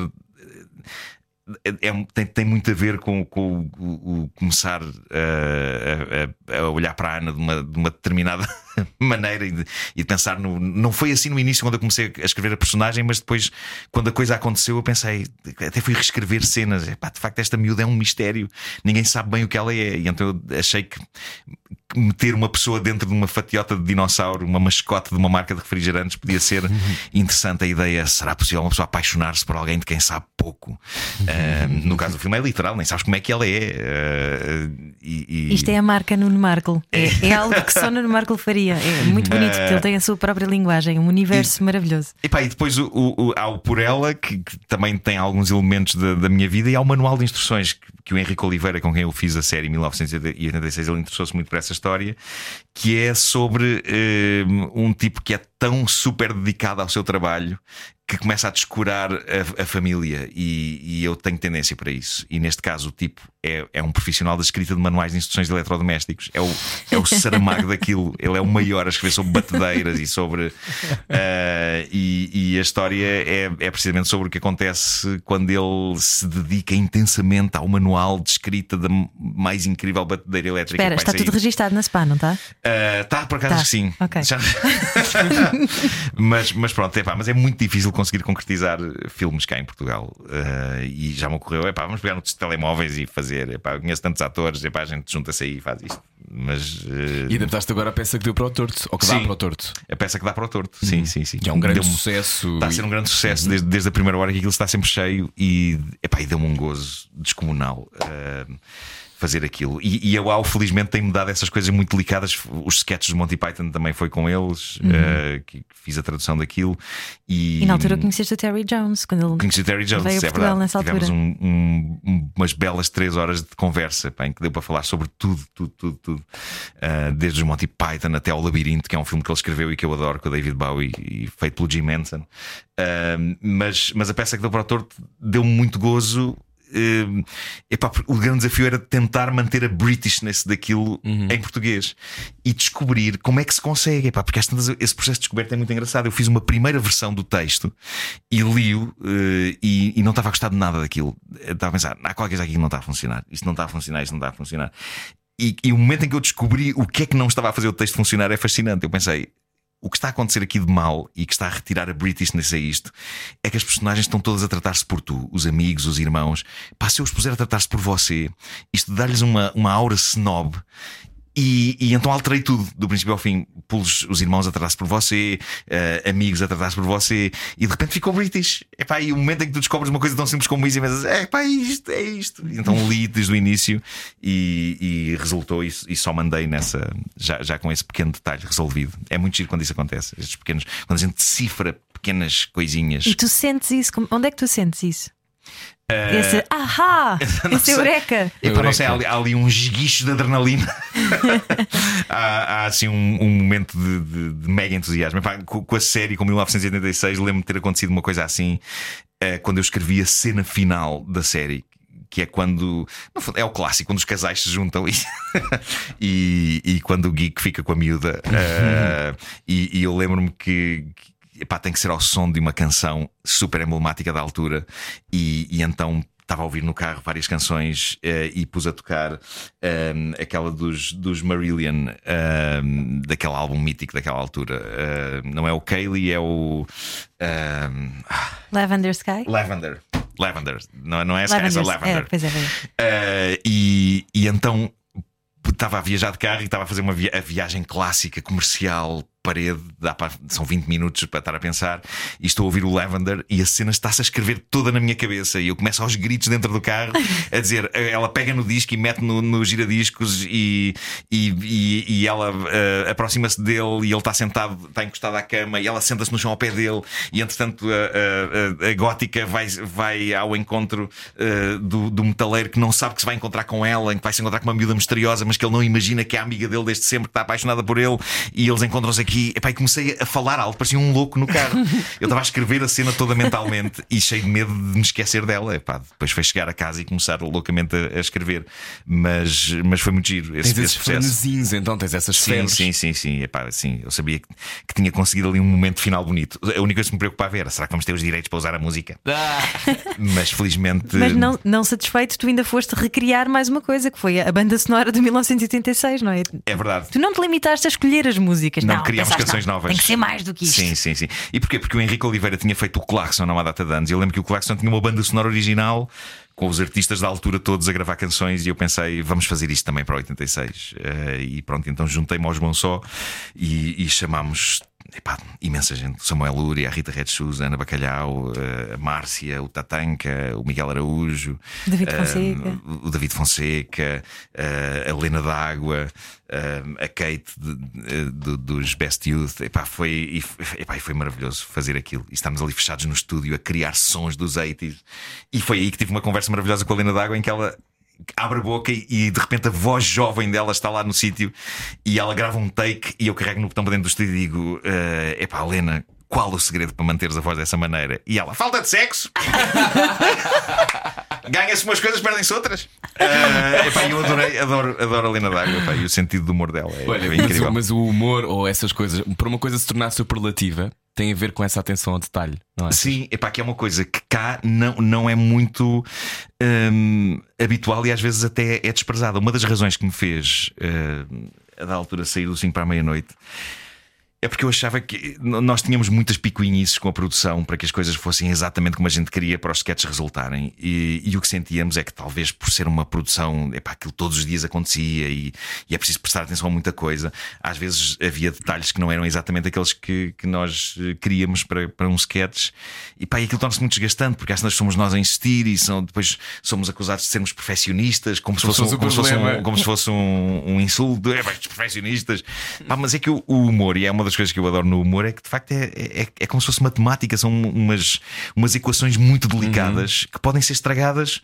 é, é, tem, tem muito a ver com, com o, o, o começar a, a, a, olhar para a Ana de uma, de uma determinada maneira e de, e de, pensar no. Não foi assim no início quando eu comecei a escrever a personagem, mas depois, quando a coisa aconteceu, eu pensei, até fui reescrever cenas. Epá, de facto, esta miúda é um mistério, ninguém sabe bem o que ela é. E então eu achei que meter uma pessoa dentro de uma fatiota de dinossauro, uma mascote de uma marca de refrigerantes, podia ser interessante a ideia. Será possível uma pessoa apaixonar-se por alguém de quem sabe pouco? Uh, no caso do filme é literal, nem sabes como é que ela é. Uh, e, e... Isto é a marca Nuno Markle. É, é algo que só Nuno Markle faria. É muito bonito, porque ele tem a sua própria linguagem, um universo e, maravilhoso. E, e depois o, o, há o Por Ela, que, que também tem alguns elementos da, da, minha vida, e há o manual de instruções que, que o Henrique Oliveira, com quem eu fiz a série em 1986, ele interessou-se muito por essa história, que é sobre uh, um tipo que é tão super dedicado ao seu trabalho que começa a descurar a, a família e, e, eu tenho tendência para isso. E neste caso, o tipo é, é um profissional da escrita de manuais de instruções de eletrodomésticos, é o, é o Saramago daquilo. Ele é o maior a escrever sobre batedeiras e sobre. Uh, e, e, a história é, é precisamente sobre o que acontece quando ele se dedica intensamente ao manual de escrita da mais incrível batedeira elétrica. Espera, está sair. tudo registado na SPA, não está? Uh, está, por acaso tá. sim. Okay. Já... mas, mas pronto, é pá, mas é muito difícil conseguir concretizar filmes cá em Portugal. Uh, e já me ocorreu, é pá, vamos pegar nos telemóveis e fazer. É pá, conheço tantos atores, é pá, a gente junta-se aí e faz isto. Mas, uh... E adaptaste agora a peça que deu para o torto, ou que sim, dá para o torto. A peça que dá para o torto, sim, uhum. sim, sim. Que é um grande sucesso. Está a ser um grande sucesso uhum. desde, desde a primeira hora que aquilo está sempre cheio e, epá, e deu-me um gozo descomunal. Uh, fazer aquilo. E, e a UAU, felizmente, tem-me dado essas coisas muito delicadas. Os sketches de Monty Python também foi com eles, uhum. uh, que fiz a tradução daquilo. E, e na altura conheceste o Terry Jones, quando ele conheci o Terry Jones, veio a é Portugal verdade. nessa Tivemos altura. Um, um, umas belas três horas de conversa pá, em que deu para falar sobre tudo, tudo, tudo, tudo. Uh, desde os Monty Python até ao Labirinto, que é um filme que ele escreveu e que eu adoro, com o David Bowie e feito pelo Jim Manson. Uh, mas, mas a peça que deu para o torto deu-me muito gozo Uh, epá, o grande desafio era tentar manter a Britishness daquilo uhum. em português e descobrir como é que se consegue. Epá, porque esse processo de descoberta é muito engraçado. Eu fiz uma primeira versão do texto e li-o uh, e, e, não estava a gostar de nada daquilo. Eu estava a pensar, há qualquer coisa aqui que não está a funcionar. Isto não está a funcionar, isto não está a funcionar. E, e o momento em que eu descobri o que é que não estava a fazer o texto funcionar é fascinante. Eu pensei, o que está a acontecer aqui de mal e que está a retirar a Britishness a isto é que as personagens estão todas a tratar-se por tu, os amigos, os irmãos. Pá, se eu os puser a tratar-se por você, isto dá-lhes uma, uma aura snob e, e, então alterei tudo, do princípio ao fim. Pulos os irmãos a tratar-se por você, uh, amigos a tratar-se por você, e de repente ficou British. Epá, e o momento em que tu descobres uma coisa tão simples como isso e pensas, é pá, isto, é isto. E então li desde o início e, e resultou e, e, só mandei nessa, já, já com esse pequeno detalhe resolvido. É muito giro quando isso acontece, estes pequenos, quando a gente decifra pequenas coisinhas. E tu sentes isso? Onde é que tu sentes isso? Uh, esse ahá! Esse eureka! Epá, não sei, há ali, há ali um esguicho de adrenalina. há, há, assim um, um momento de, de, de, mega entusiasmo. Epá, com, com, a série, com 1986, lembro-me de ter acontecido uma coisa assim uh, quando eu escrevi a cena final da série. Que é quando. é o clássico, quando os casais se juntam e, e, e quando o geek fica com a miúda. Uh, e, e, eu lembro-me que, que epá, tem que ser ao som de uma canção super emblemática da altura, e, e então estava a ouvir no carro várias canções uh, e pus a tocar um, ehm, aquela dos, dos Marillion, um, ehm, daquele álbum mítico daquela altura. Uh, não é o Kaylee, é o. Ehm, Lavender Sky? Lavender. Lavender. Não, não é essa, Lavender. essa Lavender. É, pois é, uh, e, e então estava a viajar de carro e estava a fazer uma via a viagem clássica comercial parede, dá para, são 20 minutos para estar a pensar, e estou a ouvir o Lavender e a cena está-se a escrever toda na minha cabeça. E eu começo aos gritos dentro do carro a dizer: ela pega no disco e mete no, no giradiscos e, e, e, e ela uh, aproxima-se dele e ele está sentado, está encostado à cama e ela senta-se no chão ao pé dele. E entretanto, a, a, a gótica vai, vai ao encontro uh, do, do metaleiro que não sabe que se vai encontrar com ela, que vai se encontrar com uma miúda misteriosa, mas que ele não imagina que é a amiga dele desde sempre, que está apaixonada por ele, e eles encontram-se aqui e, epá, e comecei a falar alto, parecia um louco no carro. Eu estava a escrever a cena toda mentalmente e cheio de medo de me esquecer dela. Epá, depois foi chegar a casa e começar loucamente a, a escrever. Mas, mas foi muito giro. Esse, tens esse esses então tens essas sim, febres. Sim, sim, sim. Epá, sim. Eu sabia que, que, tinha conseguido ali um momento final bonito. A única coisa que me preocupava era: será que vamos ter os direitos para usar a música? Ah. Mas felizmente. Mas não, não satisfeito, tu ainda foste recriar mais uma coisa que foi a banda sonora de 1986, não é? É verdade. Tu não te limitaste a escolher as músicas, não, não criámos canções novas. Tem que ser mais do que isto. Sim, sim, sim. E porquê? Porque o Henrique Oliveira tinha feito o Clarkson há uma data de anos. Eu lembro que o Clarkson tinha uma banda sonora original com os artistas da altura todos a gravar canções e eu pensei, vamos fazer isto também para 86. Uh, e pronto, então juntei-me aos Bom Só e, e chamámos epá, imensa gente. Samuel Lúria, a Rita Red Shoes, a Ana Bacalhau, eh, a Márcia, o Tatanka, o Miguel Araújo, David eh, o David Fonseca, eh, a Helena D'Água, a Kate de, de, dos Best Youth. Epá, foi, epá, foi maravilhoso fazer aquilo. E estamos ali fechados no estúdio a criar sons dos 80s. E foi aí que tive uma conversa maravilhosa com a Helena D'Água em que ela abre a boca e, de repente a voz jovem dela está lá no sítio e ela grava um take e eu carrego no botão para dentro do estúdio e digo: uh, Epá, Helena, qual o segredo para manteres a voz dessa maneira? E ela, falta de sexo! Ganha-se umas coisas, perdem-se outras. Uh, epá, eu adorei, adoro, adoro a Helena D'Água e o sentido do humor dela é, Olha, é incrível. Mas, mas, o humor ou essas coisas, para uma coisa se tornar superlativa, tem a ver com essa atenção ao detalhe, não é? Sim, epá, que é uma coisa que cá não, não é muito hum, habitual e às vezes até é desprezada. Uma das razões que me fez, uh, a da altura, sair do 5 para a meia-noite. É porque eu achava que nós tínhamos muitas picuinhices com a produção para que as coisas fossem exatamente como a gente queria para os sketches resultarem. E, e o que sentíamos é que talvez por ser uma produção, epá, aquilo todos os dias acontecia e, e, é preciso prestar atenção a muita coisa. Às vezes havia detalhes que não eram exatamente aqueles que, que nós eh, queríamos para, para um sketch. E pá, e aquilo torna-se muito desgastante porque às vezes somos nós a insistir e são, depois somos acusados de sermos perfeccionistas, como, se fosse, um, como, se fosse um, como se fosse um, um insulto. É, perfeccionistas. Pá, mas é que o, o humor, e é uma das coisas que eu adoro no humor é que de facto é, é, é como se fosse matemática, são umas, umas equações muito delicadas uhum. que podem ser estragadas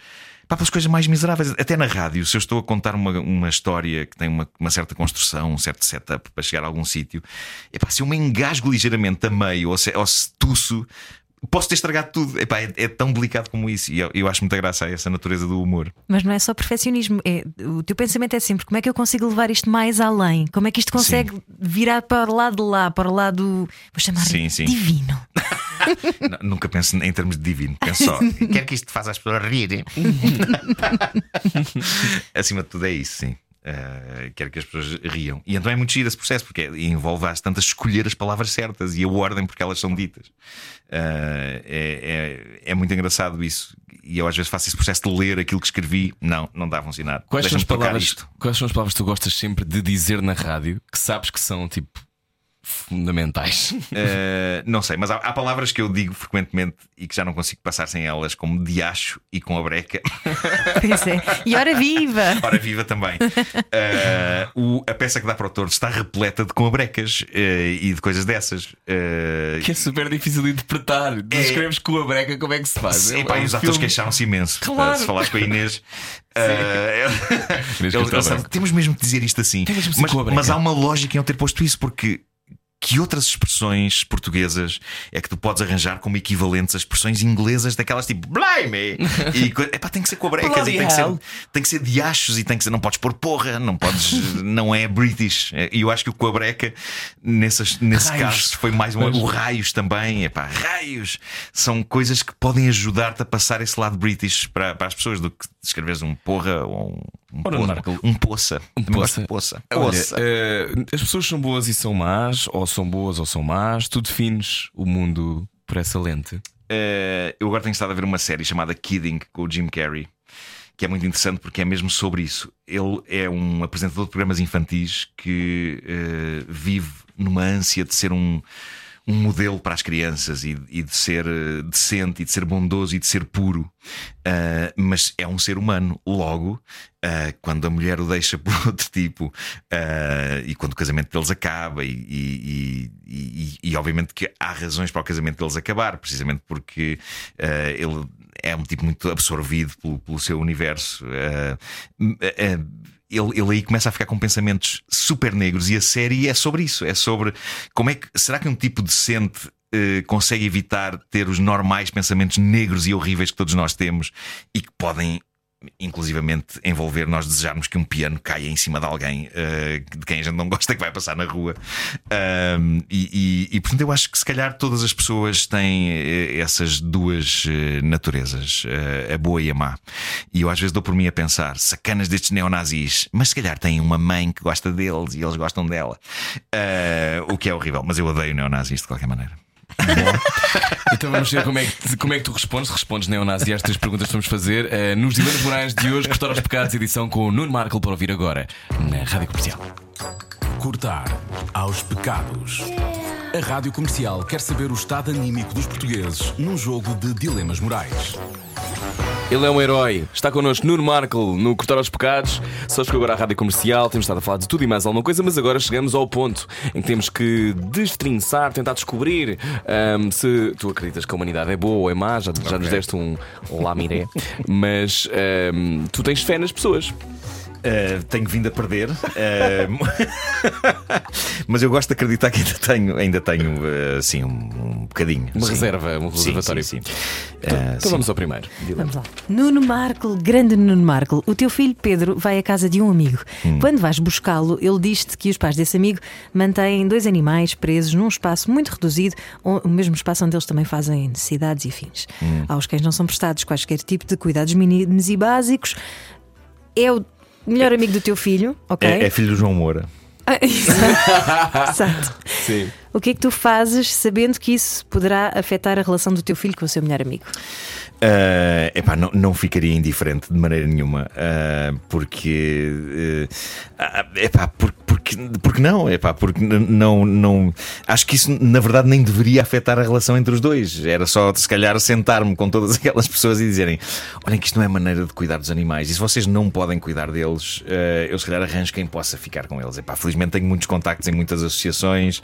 pá, pelas coisas mais miseráveis. Até na rádio, se eu estou a contar uma, uma história que tem uma, uma certa construção, um certo setup para chegar a algum sítio, é se eu me engasgo ligeiramente a meio ou se, ou se tuço, posso ter estragado tudo. Epá, é, é, tão delicado como isso. E eu, eu, acho muita graça a essa natureza do humor. Mas não é só perfeccionismo. É, o teu pensamento é sempre como é que eu consigo levar isto mais além? Como é que isto consegue sim. virar para o lado de lá, para o lado, vou chamar sim, sim. divino? não, nunca penso em termos de divino, penso só, quero que isto faça as pessoas rirem. Acima de tudo é isso, sim. Uh, quero que as pessoas riam. E então é muito giro esse processo, porque envolve às tantas escolher as palavras certas e a ordem porque elas são ditas. Uh, é, é, é, muito engraçado isso. E eu às vezes faço esse processo de ler aquilo que escrevi. Não, não dá a funcionar. Quais são, as palavras, quais são as palavras que tu gostas sempre de dizer na rádio que sabes que são tipo fundamentais? Uh, não sei, mas há, há, palavras que eu digo frequentemente e que já não consigo passar sem elas, como diacho e com a breca. Pois é. E hora viva! Hora viva também. Uh, o, a peça que dá para o torto está repleta de com a brecas uh, e de coisas dessas. que é super difícil de interpretar. É... escreves com a breca, como é que se faz? É, pá, é um os atores queixaram-se imenso. Claro. se falares com a Inês. Uh, eles, eles, temos mesmo que dizer isto assim. Mas, mas há uma lógica em eu ter posto isso, porque que outras expressões portuguesas é que tu podes arranjar como equivalentes a expressões inglesas daquelas tipo blame e epá, tem que ser com a brecas e tem que, ser, tem que ser de achos e tem que ser, não podes pôr porra, não podes, não é British. E eu acho que o Coabreca, nessas, nesse raios. caso, foi mais um. O raios também, epá, raios são coisas que podem ajudar-te a passar esse lado British para, para as pessoas do que escreveres um porra ou um, um, poça, um poça. Um poça. poça. Olha, uh, as pessoas são boas e são más, ou são boas ou são más. Tu defines o mundo por essa lente? Uh, eu agora tenho estado a ver uma série chamada Kidding com o Jim Carrey. Que é muito interessante porque é mesmo sobre isso. Ele é um apresentador de programas infantis que uh, vive numa ânsia de ser um, um modelo para as crianças e, e, de ser eh, decente e de ser bondoso e de ser puro. Uh, mas é um ser humano. Logo, uh, quando a mulher o deixa por outro tipo uh, e quando o casamento deles acaba, e, e, e, e, obviamente que há razões para o casamento deles acabar, precisamente porque ele é um tipo muito absorvido pelo, pelo seu universo ele, ele aí começa a ficar com pensamentos super negros e a série é sobre isso. É sobre como é que. Será que um tipo decente uh, consegue evitar ter os normais pensamentos negros e horríveis que todos nós temos e que podem inclusivamente envolver nós desejarmos que um piano caia em cima de alguém uh, de quem a gente não gosta que vai passar na rua. Um, e, e, e, portanto, eu acho que se calhar todas as pessoas têm eh, essas duas uh, naturezas, uh, a boa e a má. E eu às vezes dou por mim a pensar, sacanas destes neonazis, mas se calhar têm uma mãe que gosta deles e eles gostam dela. o que é horrível, mas eu odeio neonazis de qualquer maneira. Então vamos ver como é que, como é que tu respondes. Respondes neonazi a estas perguntas que vamos fazer eh, nos Dilemas Morais de hoje, Cortar aos Pecados, edição com o Nuno Marco para ouvir agora na Rádio Comercial. Cortar aos pecados. A Rádio Comercial quer saber o estado anímico dos portugueses num jogo de dilemas morais. Ele é um herói. Está connosco Nuno Marco no Cortar aos Pecados. Só chegou agora à rádio comercial. Temos estado a falar de tudo e mais alguma coisa, mas agora chegamos ao ponto em que temos que destrinçar, tentar descobrir ahm, se tu acreditas que a humanidade é boa ou é má. Já, já nos deste um olá, Miré. Mas ahm, tu tens fé nas pessoas. Uh, tenho vindo a perder, uh, mas eu gosto de acreditar que ainda tenho, ainda tenho uh, assim, um, um bocadinho. Uma sim. reserva, um reservatório. Sim, sim. Então, Uh, então sim. vamos ao primeiro. Vamos lá. Nuno Marco, grande Nuno Marco, o teu filho Pedro vai à casa de um amigo. Quando vais buscá-lo, ele diz-te que os pais desse amigo mantêm dois animais presos num espaço muito reduzido, o mesmo espaço onde eles também fazem necessidades e fins. Aos cães não são prestados quaisquer tipo de cuidados mínimos e básicos. É o melhor amigo do teu filho, ok? É, é filho do João Moura. Ah, Exato. Exato. Sim. O que é que tu fazes sabendo que isso poderá afetar a relação do teu filho com o seu melhor amigo? Uh, epá, não, não ficaria indiferente de maneira nenhuma, uh, porque, uh, epá, por- porque, porque não, epá, porque n- não, não. Acho que isso na verdade nem deveria afetar a relação entre os dois. Era só se calhar sentar-me com todas aquelas pessoas e dizerem: olhem, que isto não é maneira de cuidar dos animais, e se vocês não podem cuidar deles, uh, eu se calhar arranjo quem possa ficar com eles. Epá, felizmente tenho muitos contactos em muitas associações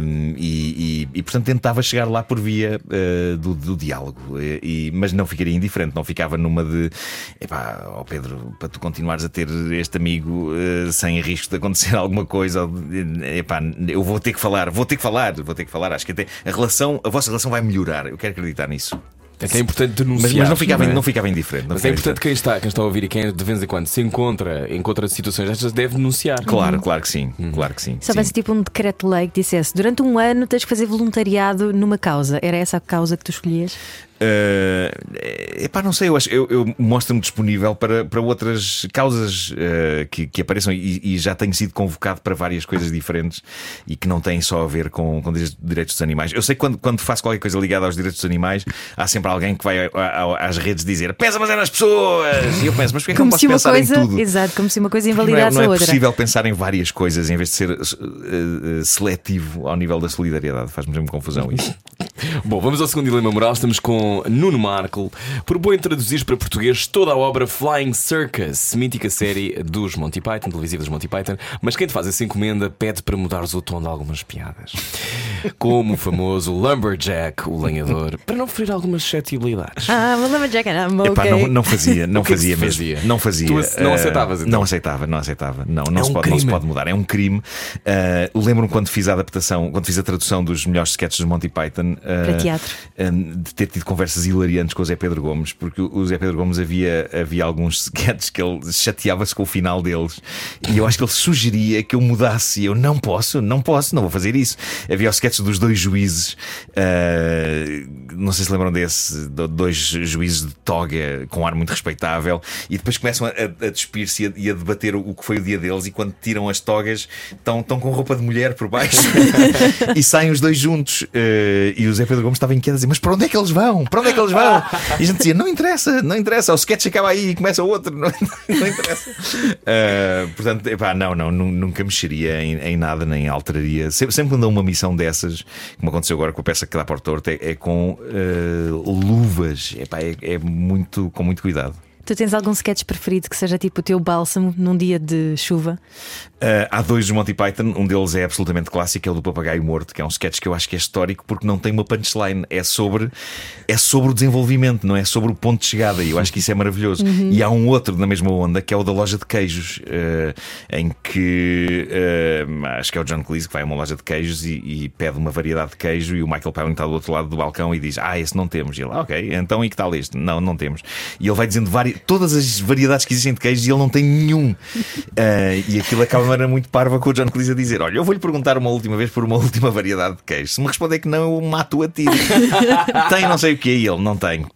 um, e, e- e, portanto tentava chegar lá por via uh, do, do diálogo, E- mas não ficaria indiferente, não ficava numa de epá, ó Pedro, para tu continuares a ter este amigo uh, sem risco de acontecer alguma coisa, epá, eu vou ter que falar, vou ter que falar, vou ter que falar. Acho que até a relação, a vossa relação vai melhorar. Eu quero acreditar nisso. É que é importante denunciar. Mas, mas não, ficava, é? não ficava indiferente. não Mas é importante quem está, quem está a ouvir e quem de vez em quando se encontra, encontra situações destas, deve denunciar. Claro, claro que sim, claro que sim. Se houvesse tipo um decreto-lei que dissesse durante um ano tens que fazer voluntariado numa causa, era essa a causa que tu escolhias? Uh, epá, não sei, eu, acho, eu, eu mostro-me disponível para, para outras causas uh, que, que apareçam e, e já tenho sido convocado para várias coisas diferentes e que não têm só a ver com, com direitos- dos animais. Eu sei que quando, quando faço qualquer coisa ligada aos direitos dos animais, há sempre alguém que vai a- a- às redes dizer pensa, mas é nas pessoas! E eu penso, mas porquê que não Como posso se uma pensar coisa, em tudo? exato, como se uma coisa Não é, invalidasse não é a outra. possível pensar em várias coisas em vez de ser uh, seletivo ao nível da solidariedade. Faz-me confusão isso. Bom, vamos ao segundo dilema moral. Estamos com Nuno Markle. Propõe traduzir para português toda a obra Flying Circus, mítica série dos Monty Python, televisiva dos Monty Python. Mas quem te faz essa encomenda pede para mudares o tom de algumas piadas. Como o famoso Lumberjack, o lenhador, para não ferir algumas suscetibilidades. Ah, mas lembra Jack, I'm Epá, okay. não, não fazia, não O que é que fazia se mesmo. fazia? Não fazia. Tu não Eh, aceitavas, então? Não aceitava, não aceitava. Não, não, É se, um pode, não se pode mudar. É um crime. Eh, Lembro-me quando fiz a adaptação, quando fiz a tradução dos melhores sketches dos Monty Python Para teatro. eh, de ter tido conversas hilariantes com o Zé Pedro Gomes, porque o Zé Pedro Gomes havia, havia alguns sketches que ele chateava-se com o final deles e eu acho que ele sugeria que eu mudasse. E eu não posso, não posso, não vou fazer isso. Havia os sketches dos dois juízes, eh, não sei se lembram desse, do- dois juízes de toga com um ar muito respeitável e depois começam a, a- despir-se e a, e a debater o, o que foi o dia deles. E quando tiram as togas, estão, estão com roupa de mulher por baixo e saem os dois juntos. eh, e o Zé Pedro Gomes estava inquieto a dizer: Mas para onde é que eles vão? Para onde é que eles vão? E a gente dizia: Não interessa, não interessa. O sketch acaba aí e começa outro, não, não interessa. Eh, portanto, epá, não, não, nu- nunca mexeria em, em nada, nem alteraria. Sempre, sempre quando dou uma missão dessas, como aconteceu agora com a peça que dá para o torto, é, é com eh, luvas. Epá, é, é muito, com muito cuidado. Tu tens algum sketch preferido que seja tipo o teu bálsamo num dia de chuva? Uh, há dois dos Monty Python, um deles é absolutamente clássico, é o do Papagaio Morto, que é um sketch que eu acho que é histórico porque não tem uma punchline, é sobre, é sobre o desenvolvimento, não é sobre o ponto de chegada, e eu acho que isso é maravilhoso. E há um outro na mesma onda que é o da loja de queijos, uh, em que uh, acho que é o John Cleese que vai a uma loja de queijos e, e pede uma variedade de queijo, e o Michael Palin está do outro lado do balcão e diz: Ah, esse não temos. E ele, "Ah, ok, então e que tal este? Não, não temos. E ele vai dizendo várias, todas as variedades que existem de queijos e ele não tem nenhum. Uh, e aquilo acaba de maneira muito parva com o John Cleese a dizer: Olha, eu vou-lhe perguntar uma última vez por uma última variedade de queijo. Se me responder que não, eu mato a tiro. tem não sei o que é ele, não tem.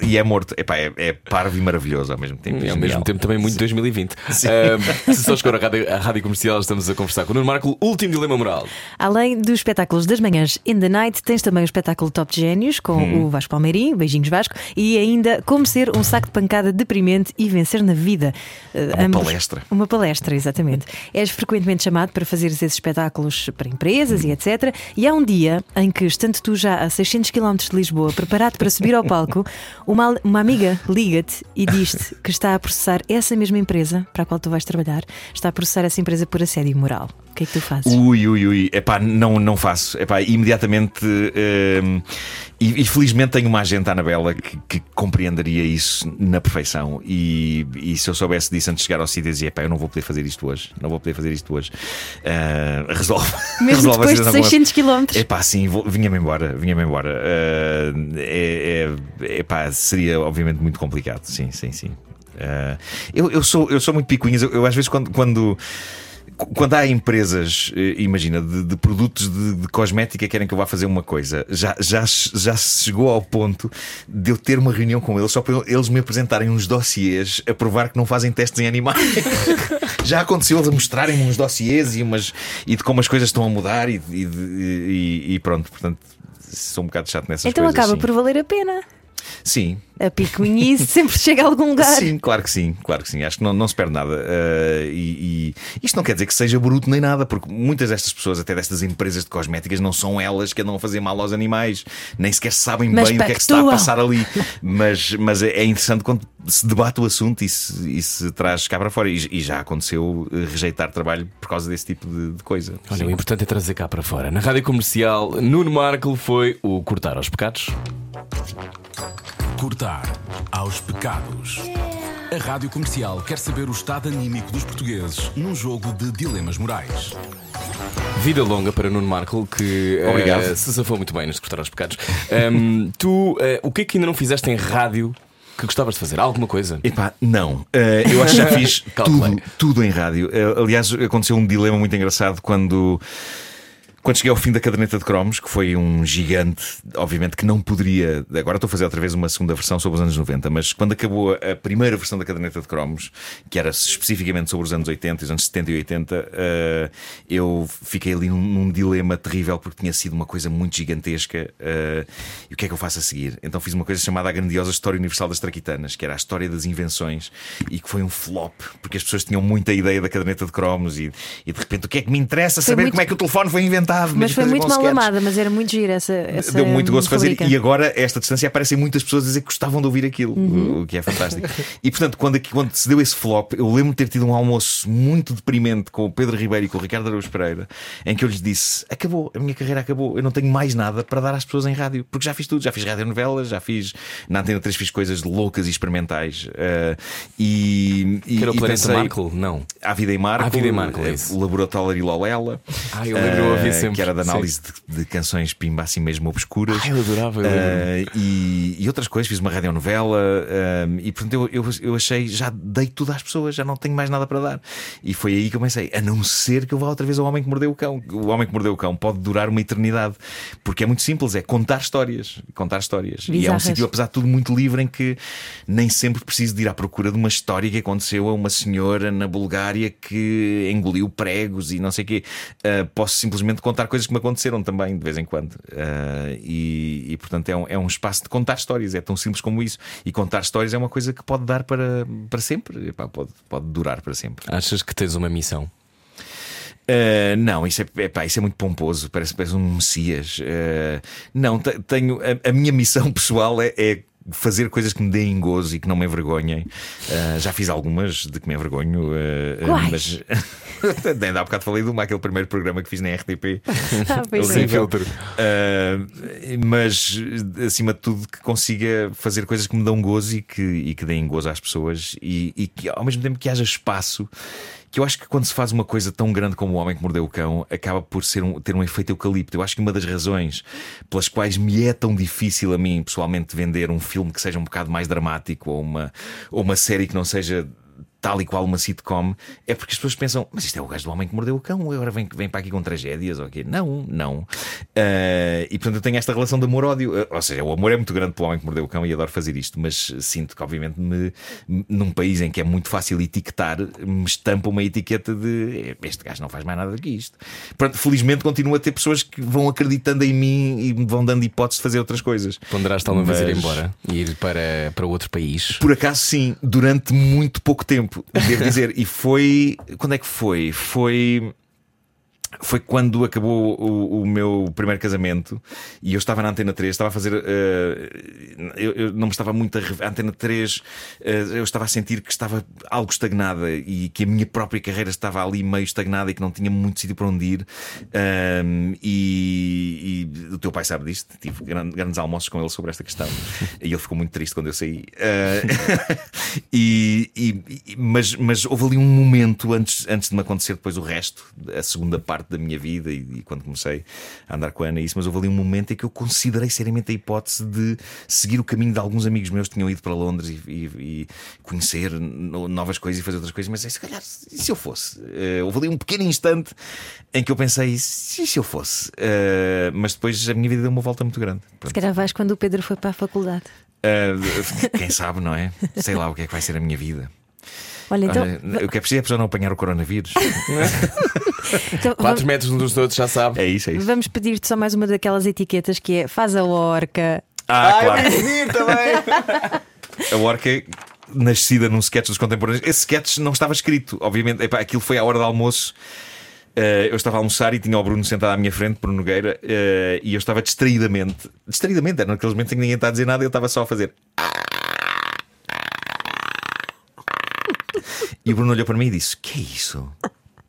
E, e, é morto. Epá, é, é parvo e maravilhoso ao mesmo tempo. E ao mesmo tempo também muito 2020. Uh, se só chegou a rádio, a rádio comercial, estamos a conversar com o Nuno Marco, último dilema moral. Além dos espetáculos das manhãs in the night, tens também o espetáculo Top Gênios com hum. o Vasco Palmeirim, beijinhos Vasco, e ainda como ser um saco de pancada deprimente e vencer na vida. É uma Ambos, palestra. Uma palestra, exatamente. És frequentemente chamado para fazer esses espetáculos para empresas hum. e etc. E há um dia em que, estando tu já a 600 km de Lisboa, preparado para subir ao palco, uma, uma amiga liga-te e diz-te que está a processar essa mesma empresa para a qual tu vais trabalhar, está a processar essa empresa por assédio moral. O que é que tu fazes? Ui, ui, ui. Epá, não, não faço. Epá, imediatamente. Uh, e, e, felizmente tenho uma agente, Anabela, que, que compreenderia isso na perfeição. E, e, se eu soubesse disso antes de chegar ao sítio, dizia: pá, eu não vou poder fazer isto hoje. Não vou poder fazer isto hoje. Uh, resolve. Mesmo resolve depois de 600 km. É pá, sim, vinha-me embora. Vinha-me embora. Uh, é, é, epá, seria obviamente muito complicado. Sim, sim, sim. Uh, eu, eu, sou, eu sou muito picuinhas. Eu, eu às vezes, quando, quando quando há empresas, eh, imagina, de, de produtos de, de, cosmética que querem que eu vá fazer uma coisa, já, já, já chegou ao ponto de eu ter uma reunião com eles só para eles me apresentarem uns dossiês a provar que não fazem testes em animais. já aconteceu eles mostrarem uns dossiês e, umas, e de como as coisas estão a mudar e, e, e, e pronto, portanto, sou um bocado chato nessas então coisas. Então acaba por valer a pena. Sim. A picuinhice sempre chega a algum lugar. Sim, claro que sim, claro que sim. Acho que não, não se perde nada. Uh, e, e, isto não quer dizer que seja bruto nem nada, porque muitas destas pessoas, até destas empresas de cosméticas, não são elas que andam a fazer mal aos animais, nem sequer sabem mas bem o que é que se está a passar ali. Mas, mas é, é interessante quando se debate o assunto e se, e se traz cá para fora. E, e, já aconteceu eh, rejeitar trabalho por causa desse tipo de, de coisa. Olha, sim. o importante é trazer cá para fora. Na rádio comercial, Nuno Marco foi o cortar aos pecados. Cortar aos pecados. A Rádio Comercial quer saber o estado anímico dos portugueses num jogo de dilemas morais. Vida longa para Nuno Marco, que uh, se safou muito bem neste cortar aos pecados. Um, tu, uh, o que é que ainda não fizeste em rádio que gostavas de fazer? Alguma coisa? Epá, não. Uh, eu acho que já fiz tudo, tudo em rádio. Uh, aliás, aconteceu um dilema muito engraçado quando. Quando cheguei ao fim da caderneta de cromos, que foi um gigante, obviamente que não poderia. Agora estou a fazer outra vez uma segunda versão sobre os anos 90, mas quando acabou a primeira versão da caderneta de cromos, que era especificamente sobre os anos 80, os anos 70 e 80, uh, eh, eu fiquei ali num, num, dilema terrível porque tinha sido uma coisa muito gigantesca. Uh, e o que é que eu faço a seguir? Então fiz uma coisa chamada a grandiosa História Universal das Traquitanas, que era a história das invenções e que foi um flop, porque as pessoas tinham muita ideia da caderneta de cromos e, e de repente o que é que me interessa saber muito... como é que o telefone foi inventado mas foi muito mal amada, mas era muito gira essa, essa Deu muito gosto fazer. E agora, esta distância, aparecem muitas pessoas a dizer que gostavam de ouvir aquilo, uhum. o que é fantástico. e portanto, quando, quando se deu esse flop, eu lembro de ter tido um almoço muito deprimente com o Pedro Ribeiro e com o Ricardo Araújo Pereira, em que eu lhes disse: acabou, a minha carreira acabou, eu não tenho mais nada para dar às pessoas em rádio, porque já fiz tudo, já fiz radionovelas, já fiz na Antena 3 fiz coisas loucas e experimentais. Uh, e, que era o Planeta pensei, Marco? Não. A Vida em Marco, a Vida em Marco é o Laboratório Lolela. Ah, eu lembro, uh, sempre. Que era de análise de, de, canções pimba assim mesmo obscuras. Ah, eu adorava. Eu uh, e, e, outras coisas, fiz uma radionovela uh, e portanto eu, eu, eu, achei, já dei tudo às pessoas, já não tenho mais nada para dar. E foi aí que eu comecei, a não ser que eu vá outra vez ao Homem que Mordeu o Cão. O Homem que Mordeu o Cão pode durar uma eternidade, porque é muito simples, é contar histórias. Contar histórias. E é um sítio, apesar de tudo, muito livre em que nem sempre preciso de ir à procura de uma história que aconteceu a uma senhora na Bulgária que engoliu pregos e não sei o quê. Uh, posso simplesmente contar coisas que me aconteceram aconteceram também de vez em quando. Uh, e, e, portanto é um, é um espaço de contar histórias, é tão simples como isso. E contar histórias é uma coisa que pode dar para, para sempre, Epá, pode, pode durar para sempre. Achas que tens uma missão? Uh, não, isso é, epá, isso é muito pomposo, parece, parece um Messias. Uh, não, tenho. A, a, minha missão pessoal é, é fazer coisas que me deem gozo e que não me envergonhem. Uh, já fiz algumas de que me envergonho, uh, mas ainda há bocado falei de uma, aquele primeiro programa que fiz na RTP. Ah, Sem filtro. Uh, mas acima de tudo que consiga fazer coisas que me dão gozo e que, e que deem gozo às pessoas e, e que ao mesmo tempo que haja espaço que eu acho que quando se faz uma coisa tão grande como o Homem que Mordeu o Cão, acaba por ser um, ter um efeito eucalipto. Eu acho que uma das razões pelas quais me é tão difícil a mim, pessoalmente, vender um filme que seja um bocado mais dramático ou uma, ou uma série que não seja tal e qual uma sitcom, é porque as pessoas pensam, mas isto é o gajo do homem que mordeu o cão, agora vem, vem para aqui com tragédias ou quê? Não, não. Uh, e portanto eu tenho esta relação de amor-ódio. Uh, ou seja, o amor é muito grande pelo homem que mordeu o cão e adoro fazer isto, mas sinto que, obviamente, me, num país em que é muito fácil etiquetar, me estampa uma etiqueta de este gajo não faz mais nada do que isto. Portanto, felizmente continuo a ter pessoas que vão acreditando em mim e me vão dando hipóteses de fazer outras coisas. Ponderaste alguma vez Mas- ir embora e ir para, para outro país? Por acaso, sim, durante muito pouco tempo, devo dizer. E foi. Quando é que foi? Foi. Foi quando acabou o, o meu primeiro casamento e eu estava na Antena 3, estava a fazer. eh, eu, eu não me estava muito a. re- A Antena 3, eh, eu estava a sentir que estava algo estagnada e que a minha própria carreira estava ali meio estagnada e que não tinha muito sítio para onde ir. Ahm, e, e o teu pai sabe disto, tive gran- grandes almoços com ele sobre esta questão e ele ficou muito triste quando eu saí. E, e- e- mas, mas houve ali um momento antes, antes de me acontecer depois o resto, a segunda parte da minha vida e, e quando comecei a andar com a Ana, e isso, mas houve ali um momento em que eu considerei seriamente a hipótese de seguir o caminho de alguns amigos meus que tinham ido para Londres e, e- e conhecer no- novas coisas e fazer outras coisas, mas se calhar, e se eu fosse? Eh, houve ali um pequeno instante em que eu pensei, e se eu fosse? Eh, mas depois a minha vida deu uma volta muito grande. Se Pronto. calhar vais quando o Pedro foi para a faculdade. Uh, quem sabe, não é? Sei lá o que é que vai ser a minha vida. Olha, então. Olha, o que é preciso é a pessoa não apanhar o coronavírus. então 4 metros uns dos outros, já sabe. É isso, é isso. Vamos pedir-te só mais uma daquelas etiquetas que é faz a orca. Ah, claro. A orca nascida num sketch dos contemporâneos. Esse sketch não estava escrito, obviamente. Epá, aquilo foi à hora do almoço. Uh, eu estava a almoçar e tinha o Bruno sentado à minha frente, Bruno Nogueira, uh, e eu estava distraidamente, distraidamente, era naqueles momentos em que ninguém está a dizer nada e eu estava só a fazer. E o Bruno olhou para mim e disse: Que é isso?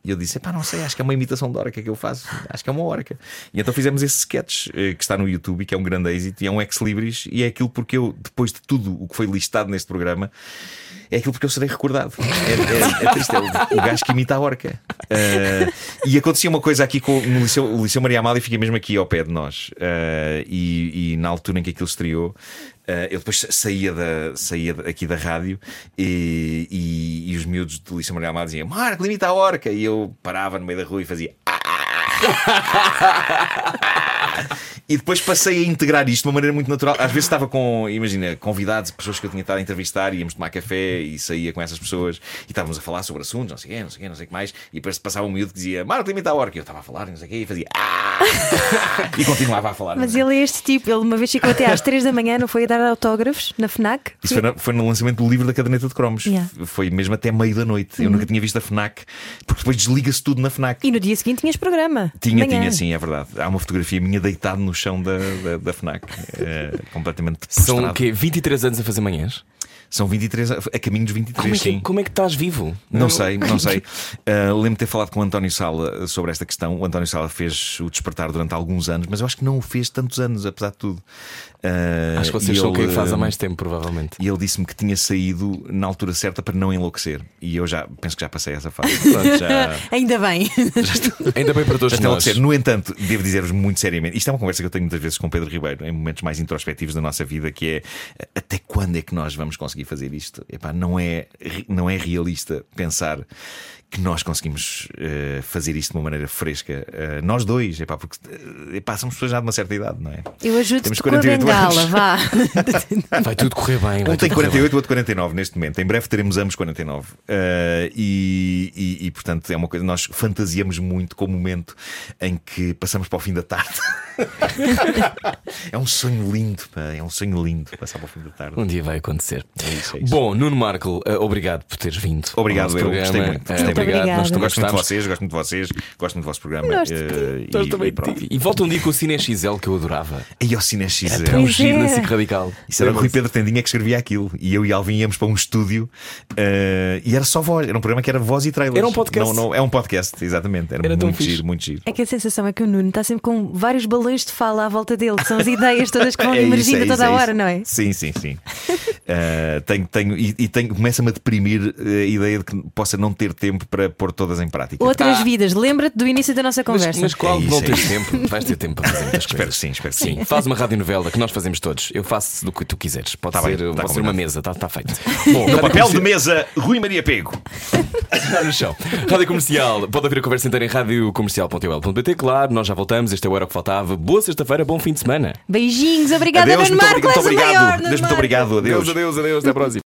E eu disse: Pá, não sei, acho que é uma imitação de orca que eu faço. Acho que é uma orca. E então fizemos esse sketch eh, que está no YouTube que é um grande êxito e é um ex-libris. E é aquilo porque eu, depois de tudo o que foi listado neste programa, é aquilo porque eu serei recordado. É, é, é triste, é o, o gajo que imita a orca. Eh, e acontecia uma coisa aqui com no Liceu, o Liceu Maria Amália, fica mesmo aqui ao pé de nós. Eh, e, e na altura em que aquilo estreou. Eh, eu depois saía, da, saía aqui da rádio e, e- e os miúdos do Liceu Maria Amália diziam Marco, limita a orca. E eu parava no meio da rua e fazia. E depois passei a integrar isto de uma maneira muito natural. Às vezes estava com, imagina, convidados, pessoas que eu tinha estado a entrevistar, íamos tomar café e saía com essas pessoas e estávamos a falar sobre assuntos, não sei o quê, não sei o quê, não sei o que mais. E depois passava um miúdo que dizia, Marco, limita a hora. Que eu estava a falar, não sei o quê, e fazia. "Ah!" e continuava a falar. Mas ele é este tipo, ele uma vez ficou até às 3 da manhã, não foi a dar autógrafos na FNAC? Isso foi, na- foi no lançamento do livro da caderneta de cromos. Yeah. Foi mesmo até meio da noite. Eu nunca tinha visto a Fnac, porque depois desliga-se tudo na Fnac. E no dia seguinte tinhas programa. Tinha, manhã. tinha, sim, é verdade. Há uma fotografia minha deitado no chão da, da, da Fnac, eh, completamente São o quê? 23 anos a fazer manhãs? São 23, a, caminho dos 23, Como é, que, sim. como é que estás vivo? Não sei, não sei. Uh, Lembro-me de ter falado com o António Sala sobre esta questão. O António Sala fez o despertar durante alguns anos, mas eu acho que não o fez tantos anos, apesar de tudo. Uh, Acho que vocês são quem faz há uh, mais tempo, provavelmente. E ele disse-me que tinha saído na altura certa para não enlouquecer. E eu já penso que já passei essa fase. Pronto, já, Ainda bem. Ainda bem para todos já estou a nós. No entanto, devo dizer-vos muito seriamente: isto é uma conversa que eu tenho muitas vezes com o Pedro Ribeiro, em momentos mais introspectivos da nossa vida, que é até quando é que nós vamos conseguir fazer isto? Epá, não, é, não é realista pensar que nós conseguimos eh, fazer isto de uma maneira fresca. Eh, nós dois, epá, porque eh, epá, somos pessoas já de uma certa idade, não é? Eu ajudo-te Temos com a 48 bengala, anos. vá. Vai tudo correr bem. Um tem tudo correr 48, o outro 49 neste momento. Em breve teremos ambos 49. Uh, e, e, e, portanto é uma coisa. Nós fantasiamos muito com o momento em que passamos para o fim da tarde. é um sonho lindo, pá, é um sonho lindo passar para o fim da tarde. Um dia vai acontecer. É isso, é isso. Bom, Nuno Marco, obrigado por teres vindo. Obrigado, eu programa. gostei muito, gostei muito. Obrigado, nós Obrigada. Gosto muito de vocês, gosto muito de vocês, gosto muito do vosso programa. De uh, Nós e, também e e volta um dia com o Cine XL que eu adorava. E ao Cine XL. Era tão Pois giro é. Radical. Isso era o Rui Pedro Tendinha que escrevia aquilo. E eu e Alvin íamos para um estúdio uh, e era só voz. Era um programa que era voz e trailers. Era um podcast. Não, não, é um podcast, exatamente. Era, Era tão muito fixe. giro, muito giro. É que a sensação é que o Nuno está sempre com vários balões de fala à volta dele, que são as ideias todas que vão É isso, emergindo é a isso, toda a é hora, isso. não é? Sim, sim, sim. Uh, tenho, tenho, e e tenho, começa-me a deprimir a ideia de que possa não ter tempo para pôr todas em prática. Outras vidas, lembra-te do início da nossa Mas, conversa. mas qual É isso, não é tens tempo? Vais ter tempo para fazer muitas Espero coisas. que sim, espero Sim, sim. faz uma radionovela que nós fazemos todos. Eu faço do que tu quiseres. Pode Tá ser, bem, tá pode ser uma mesa, está tá feito. Bom, No papel de Comercial- mesa, Rui Maria Pego. Está no chão. Rádio Comercial. Pode ouvir a conversa inteira em radiocomercial.ol.pt. Claro, nós já voltamos. Este é o Era o que Faltava. Boa sexta-feira, bom fim de semana. Beijinhos, obrigada, Adeus, Nuno muito, Marco, muito obrigado. maior, Deus, muito obrigado. Adeus. adeus, adeus. Até a próxima.